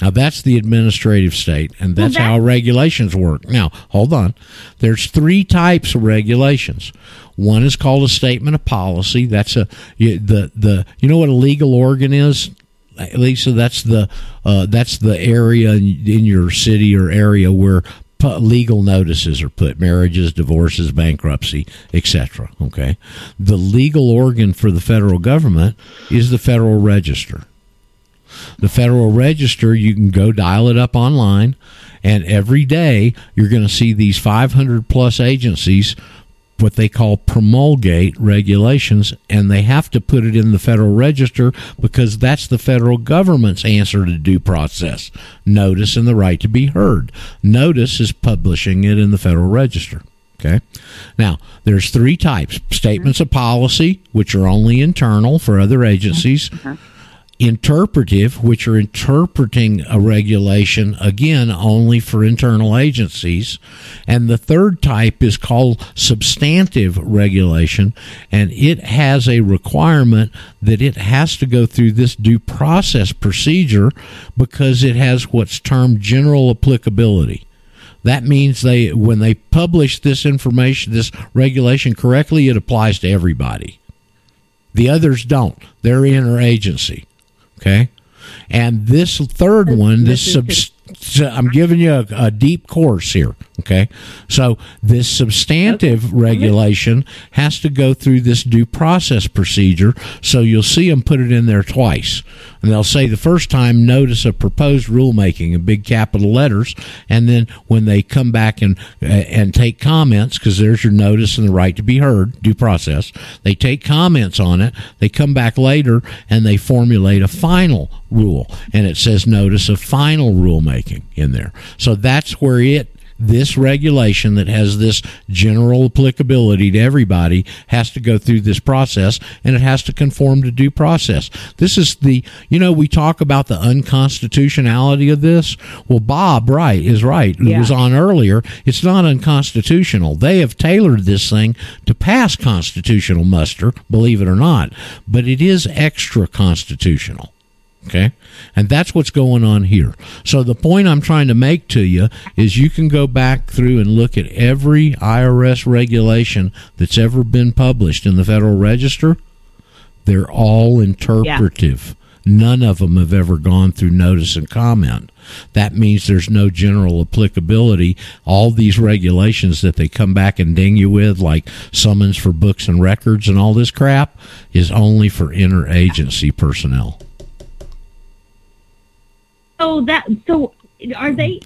now that's the administrative state, and that's how regulations work. Now, hold on. There's three types of regulations. One is called a statement of policy. That's a you, the the you know what a legal organ is, Lisa. That's the uh, that's the area in, in your city or area where legal notices are put marriages divorces bankruptcy etc okay the legal organ for the federal government is the federal register the Federal Register, you can go dial it up online, and every day you're going to see these 500 plus agencies, what they call promulgate regulations, and they have to put it in the Federal Register because that's the federal government's answer to due process notice and the right to be heard. Notice is publishing it in the Federal Register. Okay. Now, there's three types statements of policy, which are only internal for other agencies mm-hmm. Interpretive, which are interpreting a regulation, again, only for internal agencies. And the third type is called substantive regulation, and it has a requirement that it has to go through this due process procedure because it has what's termed general applicability. That means they, when they publish this information, this regulation correctly, it applies to everybody. The others don't. They're interagency. Okay. And this third one, this sub, I'm giving you a, a deep course here. Okay. So this substantive regulation has to go through this due process procedure. So you'll see them put it in there twice. And they'll say the first time, notice of proposed rulemaking in big capital letters. And then when they come back and, uh, and take comments, because there's your notice and the right to be heard, due process, they take comments on it. They come back later and they formulate a final rule. And it says notice of final rulemaking in there. So that's where it this regulation that has this general applicability to everybody has to go through this process and it has to conform to due process. This is the, you know, we talk about the unconstitutionality of this. Well, Bob, Wright is right. It was on earlier. It's not unconstitutional. They have tailored this thing to pass constitutional muster, believe it or not, but it is extra constitutional. Okay. And that's what's going on here. So the point I'm trying to make to you is you can go back through and look at every IRS regulation that's ever been published in the Federal Register. They're all interpretive. None of them have ever gone through notice and comment. That means there's no general applicability. All these regulations that they come back and ding you with, like summons for books and records and all this crap, is only for interagency personnel. So that so are they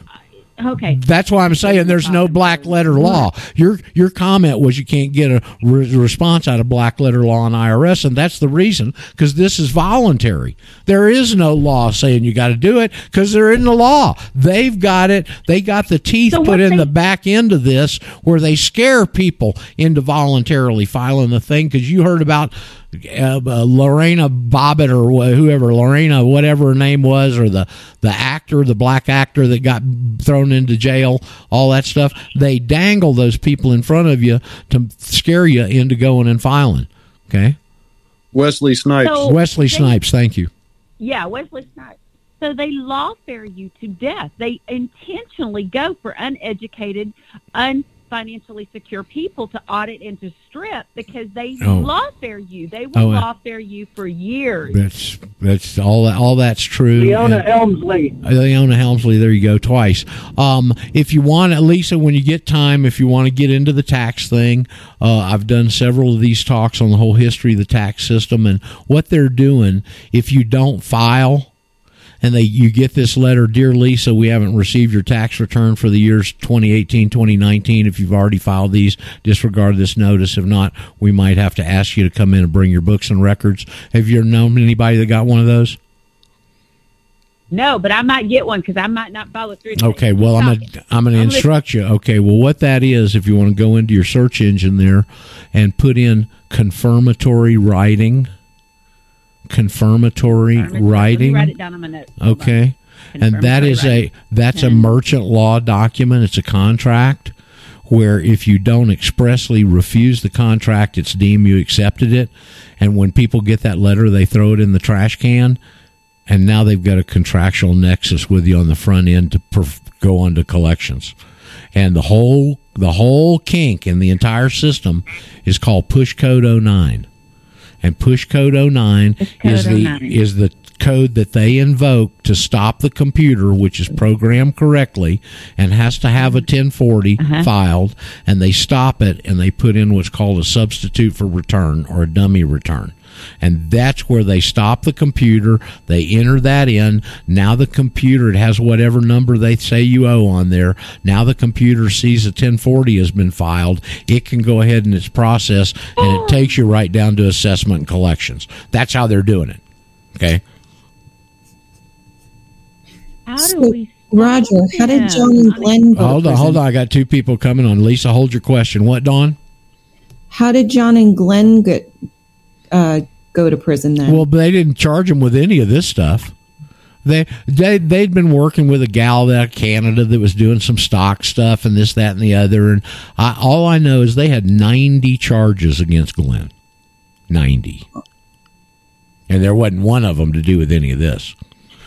okay? That's why I'm saying there's no black letter law. Your your comment was you can't get a re- response out of black letter law on IRS, and that's the reason because this is voluntary. There is no law saying you got to do it because they're in the law. They've got it. They got the teeth put in the back end of this where they scare people into voluntarily filing the thing because you heard about uh, uh, Lorena Bobbitt or whoever Lorena whatever her name was or the the actor the black actor that got thrown into jail all that stuff they dangle those people in front of you to scare you into going and filing okay Wesley Snipes. So Wesley they- Snipes thank you Yeah, Wesley Snipes. So they lawfare you to death. They intentionally go for uneducated, unfinancially secure people to audit and to strip because they Oh. lawfare you. They Oh, will uh, lawfare you for years. that's that's all that all that's true Leona And- Helmsley. Uh, Leona Helmsley, there you go, twice. Um, if you want, Lisa, when you get time, if you want to get into the tax thing, uh, I've done several of these talks on the whole history of the tax system and what they're doing. If you don't file, and they you get this letter, dear Lisa, we haven't received your tax return for the years 2018, 2019. If you've already filed these, disregard this notice. If not, we might have to ask you to come in and bring your books and records. Have you known anybody that got one of those? No, but I might get one because I might not follow through. Okay, well, I'm gonna I'm gonna I'm instruct you. Okay, well, what that is, if you want to go into your search engine there and put in confirmatory writing, confirmatory writing. write it down on my notes. Okay, and that is is a writing. that's a merchant law document. It's a contract where if you don't expressly refuse the contract, it's deemed you accepted it. And when people get that letter, they throw it in the trash can. And now they've got a contractual nexus with you on the front end to perf- go on to collections. And the whole the whole kink in the entire system is called Push Code 09. And Push Code 09 is Code the 09. is the code that they invoke to stop the computer, which is programmed correctly and has to have a 1040 uh-huh. filed, and they stop it and they put in what's called a substitute for return or a dummy return. And that's where they stop the computer. They enter that in. Now the computer, it has whatever number they say you owe on there. Now the computer sees a 1040 has been filed. It can go ahead and its process, and it takes you right down to assessment and collections. That's how they're doing it. Okay. How do So, we? Roger, how did? John and Glenn go Hold on, hold on. I got two people coming on. Lisa, hold your question. What, Dawn? How did John and Glenn get uh, go to prison then? Well, they didn't charge him with any of this stuff. They they they'd been working with a gal out of Canada that was doing some stock stuff and this, that, and the other. And I, all I know is they had ninety charges against Glenn, ninety, and there wasn't one of them to do with any of this.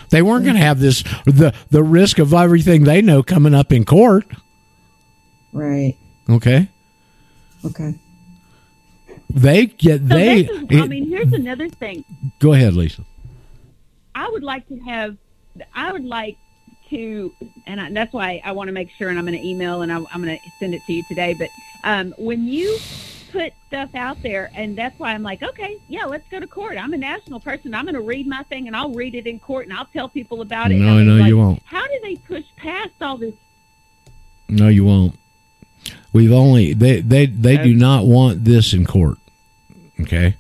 They weren't going to have this the the risk of everything they know coming up in court. right. Okay, Okay. They get So they. is, I mean, here's another thing. go ahead, Lisa. I would like to have, I would like to, and I, that's why I want to make sure, and I'm going to email and I'm, I'm going to send it to you today. But um, when you put stuff out there, and that's why I'm like, okay, yeah, let's go to court. I'm a national person. I'm going to read my thing, and I'll read it in court, and I'll tell people about it. No, I mean, no, like, you won't. How do they push past all this? No, you won't. We've only they they they do not want this in court. Okay,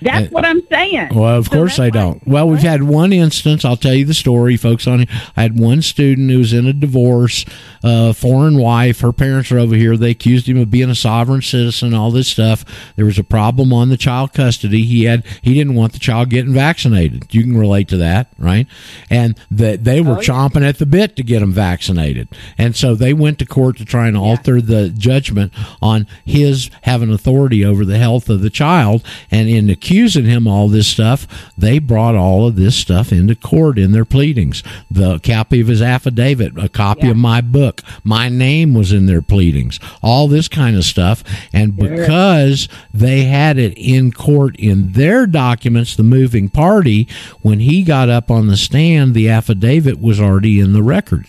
That's what I'm saying. Well, of So course they don't. Well, we've had one instance. I'll tell you the story, folks. On I had one student who was in a divorce, uh, foreign wife. Her parents are over here. They accused him of being a sovereign citizen, all this stuff. There was a problem on the child custody. He had he didn't want the child getting vaccinated. You can relate to that, right? And that they were Oh, yeah. chomping at the bit to get him vaccinated, and so they went to court to try and alter the judgment on his having authority over the health of the child. And in accusing him all this stuff, they brought all of this stuff into court in their pleadings. The copy of his affidavit, a copy of my book, my name was in their pleadings, all this kind of stuff. And because they had it in court in their documents, the moving party, when he got up on the stand, the affidavit was already in the record.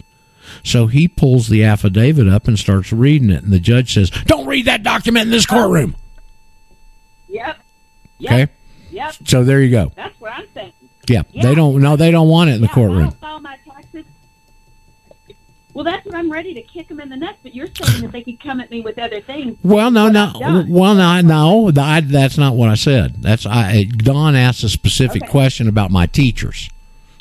So he pulls the affidavit up and starts reading it, and the judge says, "Don't read that document in this courtroom." Yep. Yep. Okay. Yep. So there you go. That's what I'm saying. Yeah, they don't. No, they don't want it in the courtroom. File my taxes. Well, that's what I'm ready to kick them in the nuts. But you're saying that they could come at me with other things. Well, no, no, well, no, no. I, that's not what I said. That's I. Don asked a specific question about my teachers.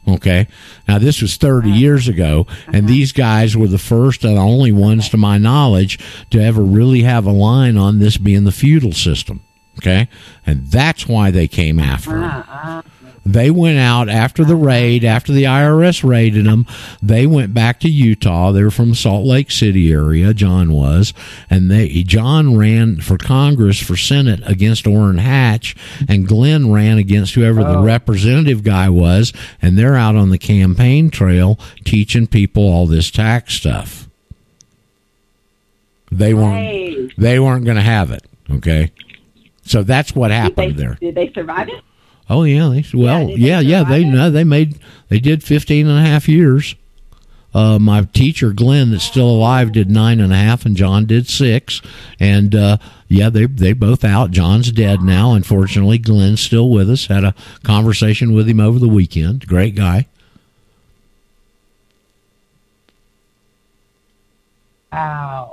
Okay, now this was 30 uh-huh. years ago, and uh-huh. these guys were the first and only ones, to my knowledge, to ever really have a line on this being the feudal system. Okay, and that's why they came after him. They went out after the raid, after the IRS raided them. They went back to Utah. They were from Salt Lake City area. John was, and they John ran for Congress for Senate against Orrin Hatch, and Glenn ran against whoever the oh. representative guy was. And they're out on the campaign trail teaching people all this tax stuff. They weren't. Hey. They weren't going to have it. Okay, so that's what happened there. Did they survive it? Oh yeah, they well did they yeah yeah they no they made they did 15 and a half years. Uh, my teacher Glenn that's still alive did nine and a half, and John did six. And uh, yeah, they they both out. John's dead now. Unfortunately, Glenn's still with us. Had a conversation with him over the weekend. Great guy. Wow.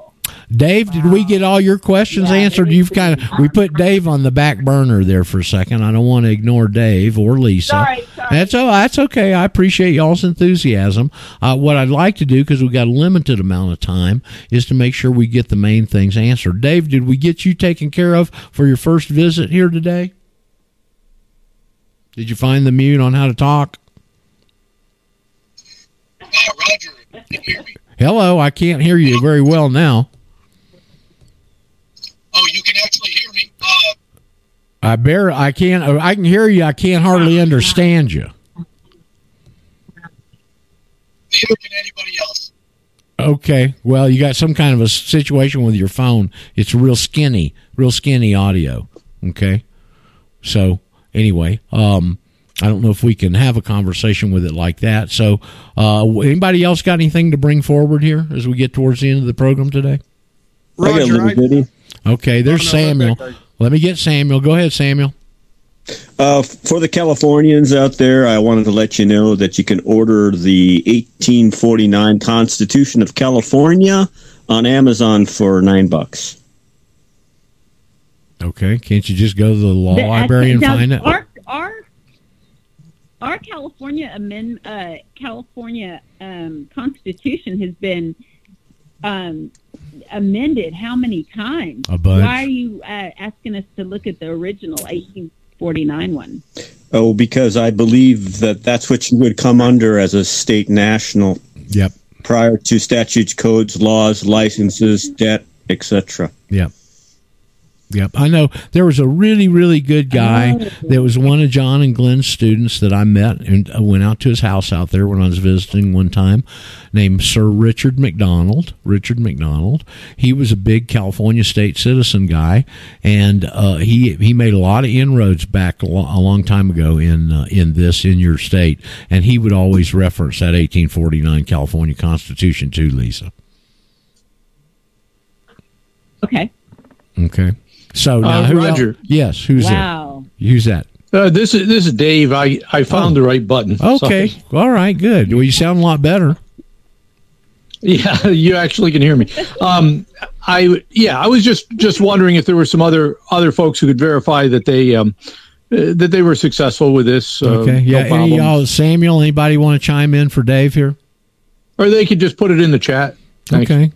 Dave, did we get all your questions answered? You've kind of we put Dave on the back burner there for a second. I don't want to ignore Dave or Lisa. Sorry, sorry. That's oh, that's okay. I appreciate y'all's enthusiasm. Uh, what I'd like to do because we've got a limited amount of time is to make sure we get the main things answered. Dave, did we get you taken care of for your first visit here today? Did you find the mute on how to talk? Roger. Hello, I can't hear you very well now. Oh, you can actually hear me. Uh, I bear I can't I can hear you. I can't hardly understand you. neither can anybody else. Okay. Well, you got some kind of a situation with your phone. It's real skinny, real skinny audio. Okay. So anyway, um, I don't know if we can have a conversation with it like that. So, uh, anybody else got anything to bring forward here as we get towards the end of the program today? Roger, I- Okay, there's Samuel. Let me get Samuel. Go ahead, Samuel. Uh, for the Californians out there, I wanted to let you know that you can order the 1849 Constitution of California on Amazon for nine bucks. Okay, can't you just go to the law The- library and now, find it? Our our our California amend uh, California um, Constitution has been um, amended how many times? A bunch. Why are you uh, asking us to look at the original 1849 one? Oh, because I believe that that's what you would come under as a state national. Yep. Prior to statutes, codes, laws, licenses, debt, etc. Yep. Yep. I know there was a really, really good guy that was one of John and Glenn's students that I met and I went out to his house out there when I was visiting one time named Sir Richard McDonald. Richard McDonald. He was a big California state citizen guy and uh, he he made a lot of inroads back a long time ago in uh, in this in your state and he would always reference that 1849 California Constitution too, Lisa. Okay. Okay. So now Uh, who Roger. else? Yes, who's Wow. there? Who's that? Uh, this is this is Dave. I I found the right button. Okay. Sorry. All right. Good. Well, you sound a lot better. Yeah, [LAUGHS] you actually can hear me. Um, I yeah, I was just just wondering if there were some other other folks who could verify that they um, uh, that they were successful with this. Uh, Okay. Yeah. no Any y'all, Samuel? Anybody want to chime in for Dave here? or they could just put it in the chat. Thanks. Okay.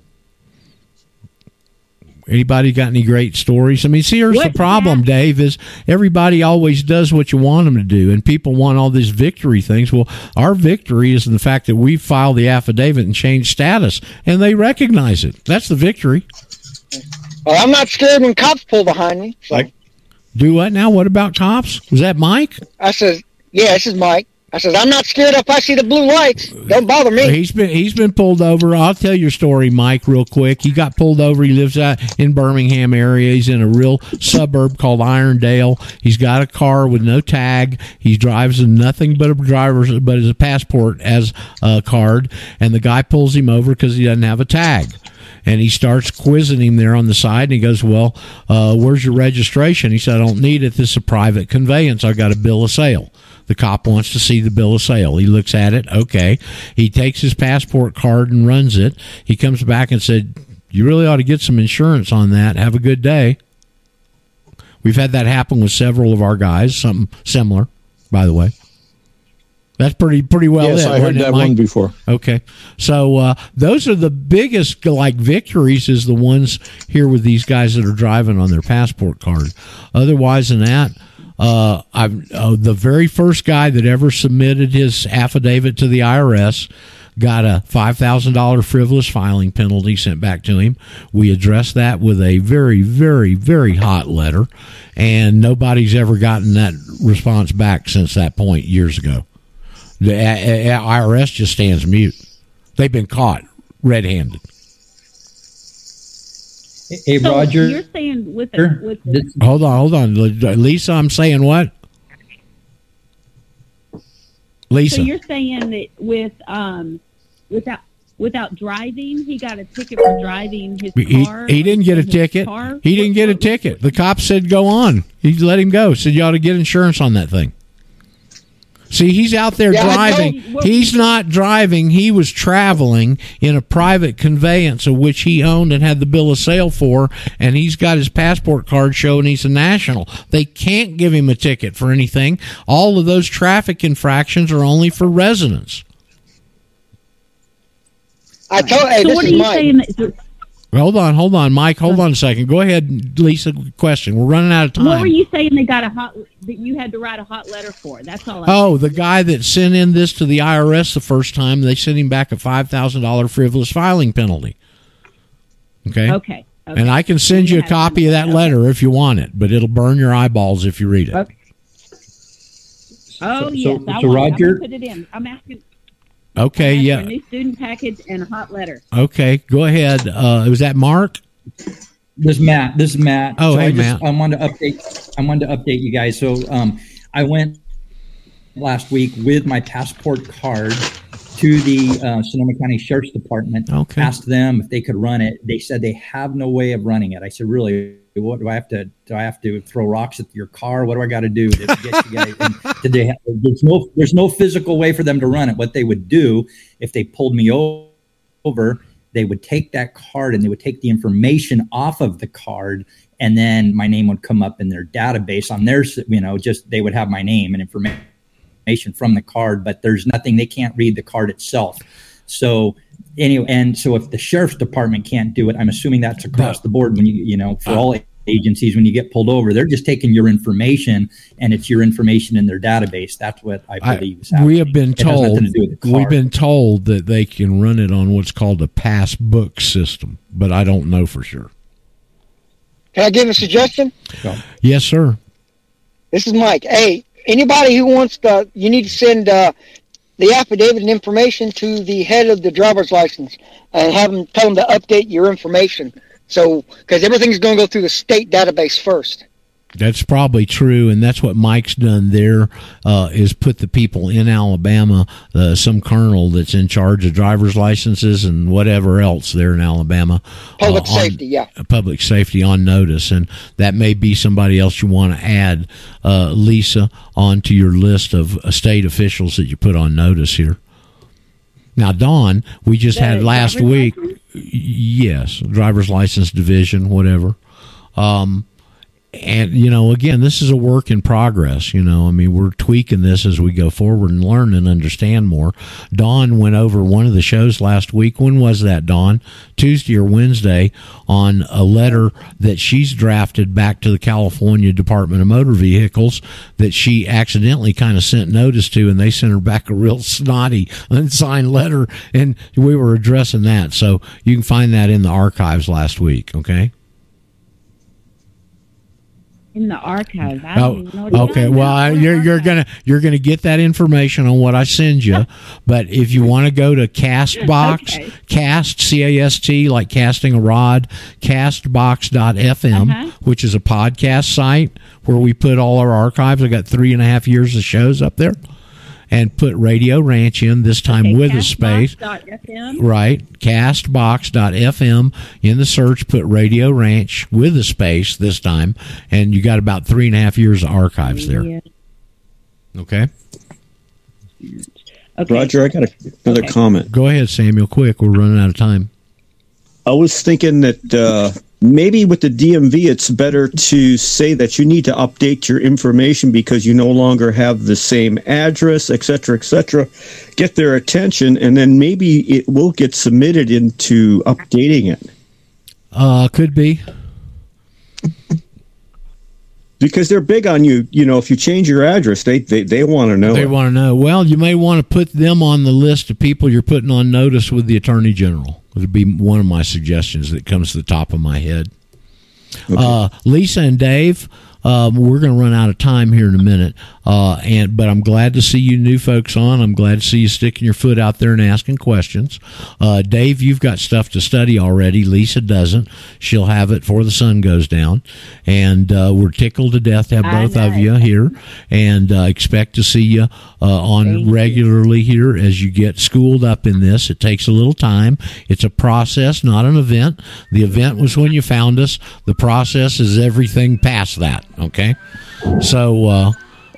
Anybody got any great stories? I mean, see, here's the What- problem, Dave, is everybody always does what you want them to do, and people want all these victory things. Well, our victory is in the fact that we filed the affidavit and changed status, and they recognize it. That's the victory. Well, I'm not scared when cops pull behind me. So Do what now? What about cops? Was that Mike? I said, yeah, this is Mike. I says, I'm not scared if I see the blue lights. Don't bother me. He's been he's been pulled over. I'll tell your story, Mike, real quick. He got pulled over. He lives out in Birmingham area. He's in a real suburb called Irondale. He's got a car with no tag. He drives nothing but a driver's but his passport as a card. And the guy pulls him over because he doesn't have a tag. And he starts quizzing him there on the side, and he goes, "Well, uh, where's your registration?" He said, "I don't need it. This is a private conveyance. I got a bill of sale." The cop wants to see the bill of sale. He looks at it. Okay. He takes his passport card and runs it. He comes back and said, "You really ought to get some insurance on that. Have a good day." We've had that happen with several of our guys. Something similar, by the way. That's pretty pretty well. Yes, it, I heard that Mike? one before. Okay, so uh, those are the biggest like victories is the ones here with these guys that are driving on their passport card. Otherwise than that, uh, uh, the very first guy that ever submitted his affidavit to the IRS got a five thousand dollar frivolous filing penalty sent back to him. We addressed that with a very very very hot letter, and nobody's ever gotten that response back since that point years ago. The a- a- IRS just stands mute. They've been caught red-handed. Hey, So Roger. you're saying with the, with the, This- Hold on, hold on, Lisa. I'm saying what? Lisa. So you're saying that with um without without driving, he got a ticket for driving his He, car. he didn't get a ticket. car? He didn't get a ticket. The cop said go on. He let him go. Said you ought to get insurance on that thing. See, he's out there Yeah, driving. know. He's not driving. He was traveling in a private conveyance of which he owned and had the bill of sale for, and he's got his passport card showing he's a national. They can't give him a ticket for anything. All of those traffic infractions are only for residents. I told. Hey, So this what are is you Mike. saying? That, Hold on, hold on, Mike. Hold on a second. Go ahead, Lisa. Question. We're running out of time. what were you saying? They got a hot that you had to write a hot letter for. That's all. I Oh, the guy that sent in this to the IRS the first time, they sent him back a five thousand dollar frivolous filing penalty. Okay. Okay. okay. And I can send you a copy of that letter if you want it, but it'll burn your eyeballs if you read it. Okay. Oh So- yes, so I want it. I'm put it in. I'm asking. Okay, I'm yeah. A new student package and a hot letter. Okay, go ahead. Uh, was that Mark? This is Matt. This is Matt. Oh, so hey, I just, Matt. I wanted to update. I wanted to update you guys. So, um, I went last week with my passport card to the uh, Sonoma County Sheriff's Department. Okay. Asked them if they could run it. They said they have no way of running it. I said, really? What do I have to? Do I have to throw rocks at your car? What do I got to do to get you guys? [LAUGHS] Did they? Have, there's no. There's no physical way for them to run it. What they would do if they pulled me over, they would take that card and they would take the information off of the card, and then my name would come up in their database on their. You know, just they would have my name and information from the card, but there's nothing. They can't read the card itself. So anyway, and so if the sheriff's department can't do it, I'm assuming that's across the board. When you you know for all agencies, when you get pulled over, they're just taking your information and it's your information in their database. That's what I I- believe is happening. we have been It told to do with we've been told that they can run it on what's called a passbook system, but I don't know for sure. Can I give a suggestion? Yes, sir. This is Mike. Hey, anybody who wants to, you need to send uh, the affidavit and information to the head of the driver's license and have them tell them to update your information. So, because everything's going to go through the state database first. That's probably true, and that's what Mike's done there. Uh, is put the people in Alabama, uh, some colonel that's in charge of driver's licenses and whatever else there in Alabama. Public uh, on- safety, yeah. public safety on notice, and that may be somebody else you want to add, uh, Lisa, onto your list of uh, state officials that you put on notice here. Now, Dawn, we just had last week. Yes, driver's license division, whatever. Um, and you know again this is a work in progress you know. I mean we're tweaking this as we go forward and learn and understand more. Dawn went over one of the shows last week. When was that dawn? Tuesday or wednesday on a letter that she's drafted back to the california department of motor vehicles that she accidentally kind of sent notice to and they sent her back a real snotty unsigned letter and we were addressing that. So you can find that in the archives last week okay in the archives. I Oh, even know what you're okay. Well. I, you're you're gonna you're gonna get that information on what I send you. [LAUGHS] but if you want to go to Castbox, [LAUGHS] Okay. Cast C A S T like casting a rod, Castbox.fm, Uh-huh. which is a podcast site where we put all our archives. I got three and a half years of shows up there, and put Radio Ranch in this time with a space. Castbox.fm. Right. Castbox.fm. In the search, put Radio Ranch with a space this time, and you got about three and a half years of archives there. Yeah. Okay. Roger, I got a, another comment. Go ahead, Samuel. Quick. We're running out of time. I was thinking that uh, maybe with the DMV, it's better to say that you need to update your information because you no longer have the same address, et cetera, et cetera. Get their attention, and then maybe it will get submitted into updating it. Uh, could be. Because they're big on you. You know, if you change your address, they they, they want to know. They want to know. Well, you may want to put them on the list of people you're putting on notice with the Attorney General. Would be one of my suggestions that comes to the top of my head. Uh, Lisa and Dave, um, we're going to run out of time here in a minute. Uh, and but I'm glad to see you new folks on. I'm glad to see you sticking your foot out there and asking questions. Uh, Dave, you've got stuff to study already. Lisa doesn't. She'll have it before the sun goes down. And uh, we're tickled to death to have both of you here, and uh, expect to see you uh, on regularly here as you get schooled up in this. It takes a little time. It's a process, not an event. The event was when you found us. The process is everything past that. Okay, so. Uh,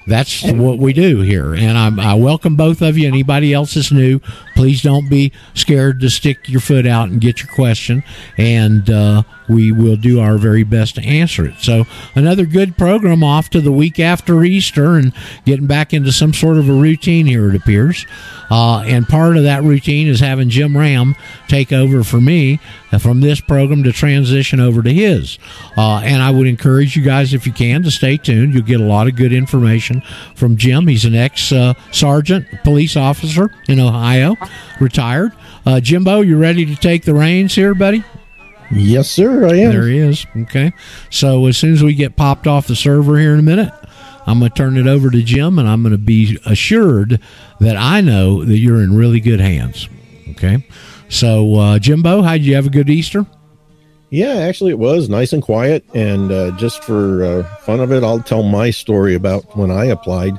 that's what we do here, and I'm, I welcome both of you. Anybody else is new, please don't be scared to stick your foot out and get your question, and uh, we will do our very best to answer it. So another good program off to the week after Easter, and getting back into some sort of a routine here. It appears, uh, and part of that routine is having Jim Ram take over for me from this program to transition over to his. Uh, and I would encourage you guys, if you can, to stay tuned. You'll get a lot of good information from Jim. He's an ex uh, sergeant, police officer in Ohio, retired. Uh, Jimbo, you ready to take the reins here, buddy? Yes, sir. I am. There he is. Okay. So as soon as we get popped off the server here in a minute, I'm going to turn it over to Jim, and I'm going to be assured that I know that you're in really good hands. Okay. So, uh, Jimbo, how did you have a good Easter? Yeah, actually, it was nice and quiet. And uh, just for uh, fun of it, I'll tell my story about when I applied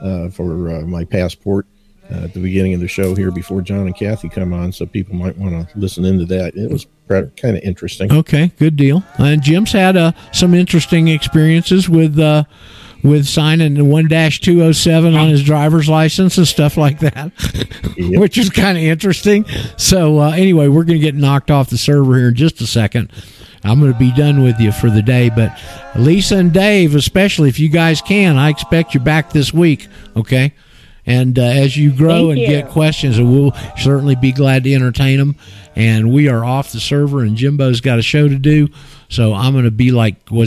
uh, for uh, my passport uh, at the beginning of the show here before John and Kathy come on, so people might want to listen into that. It was kind of interesting. Okay, good deal. And Jim's had uh, some interesting experiences with uh, with signing one dash two oh seven on his driver's license and stuff like that, [LAUGHS] [LAUGHS] which is kind of interesting. So uh, anyway, we're going to get knocked off the server here in just a second. I'm going to be done with you for the day, but Lisa and Dave, especially if you guys can, I expect you back this week. Okay. And uh, as you grow Thank and you. get questions, we'll certainly be glad to entertain them. And we are off the server, and Jimbo's got a show to do. So I'm going to be like, was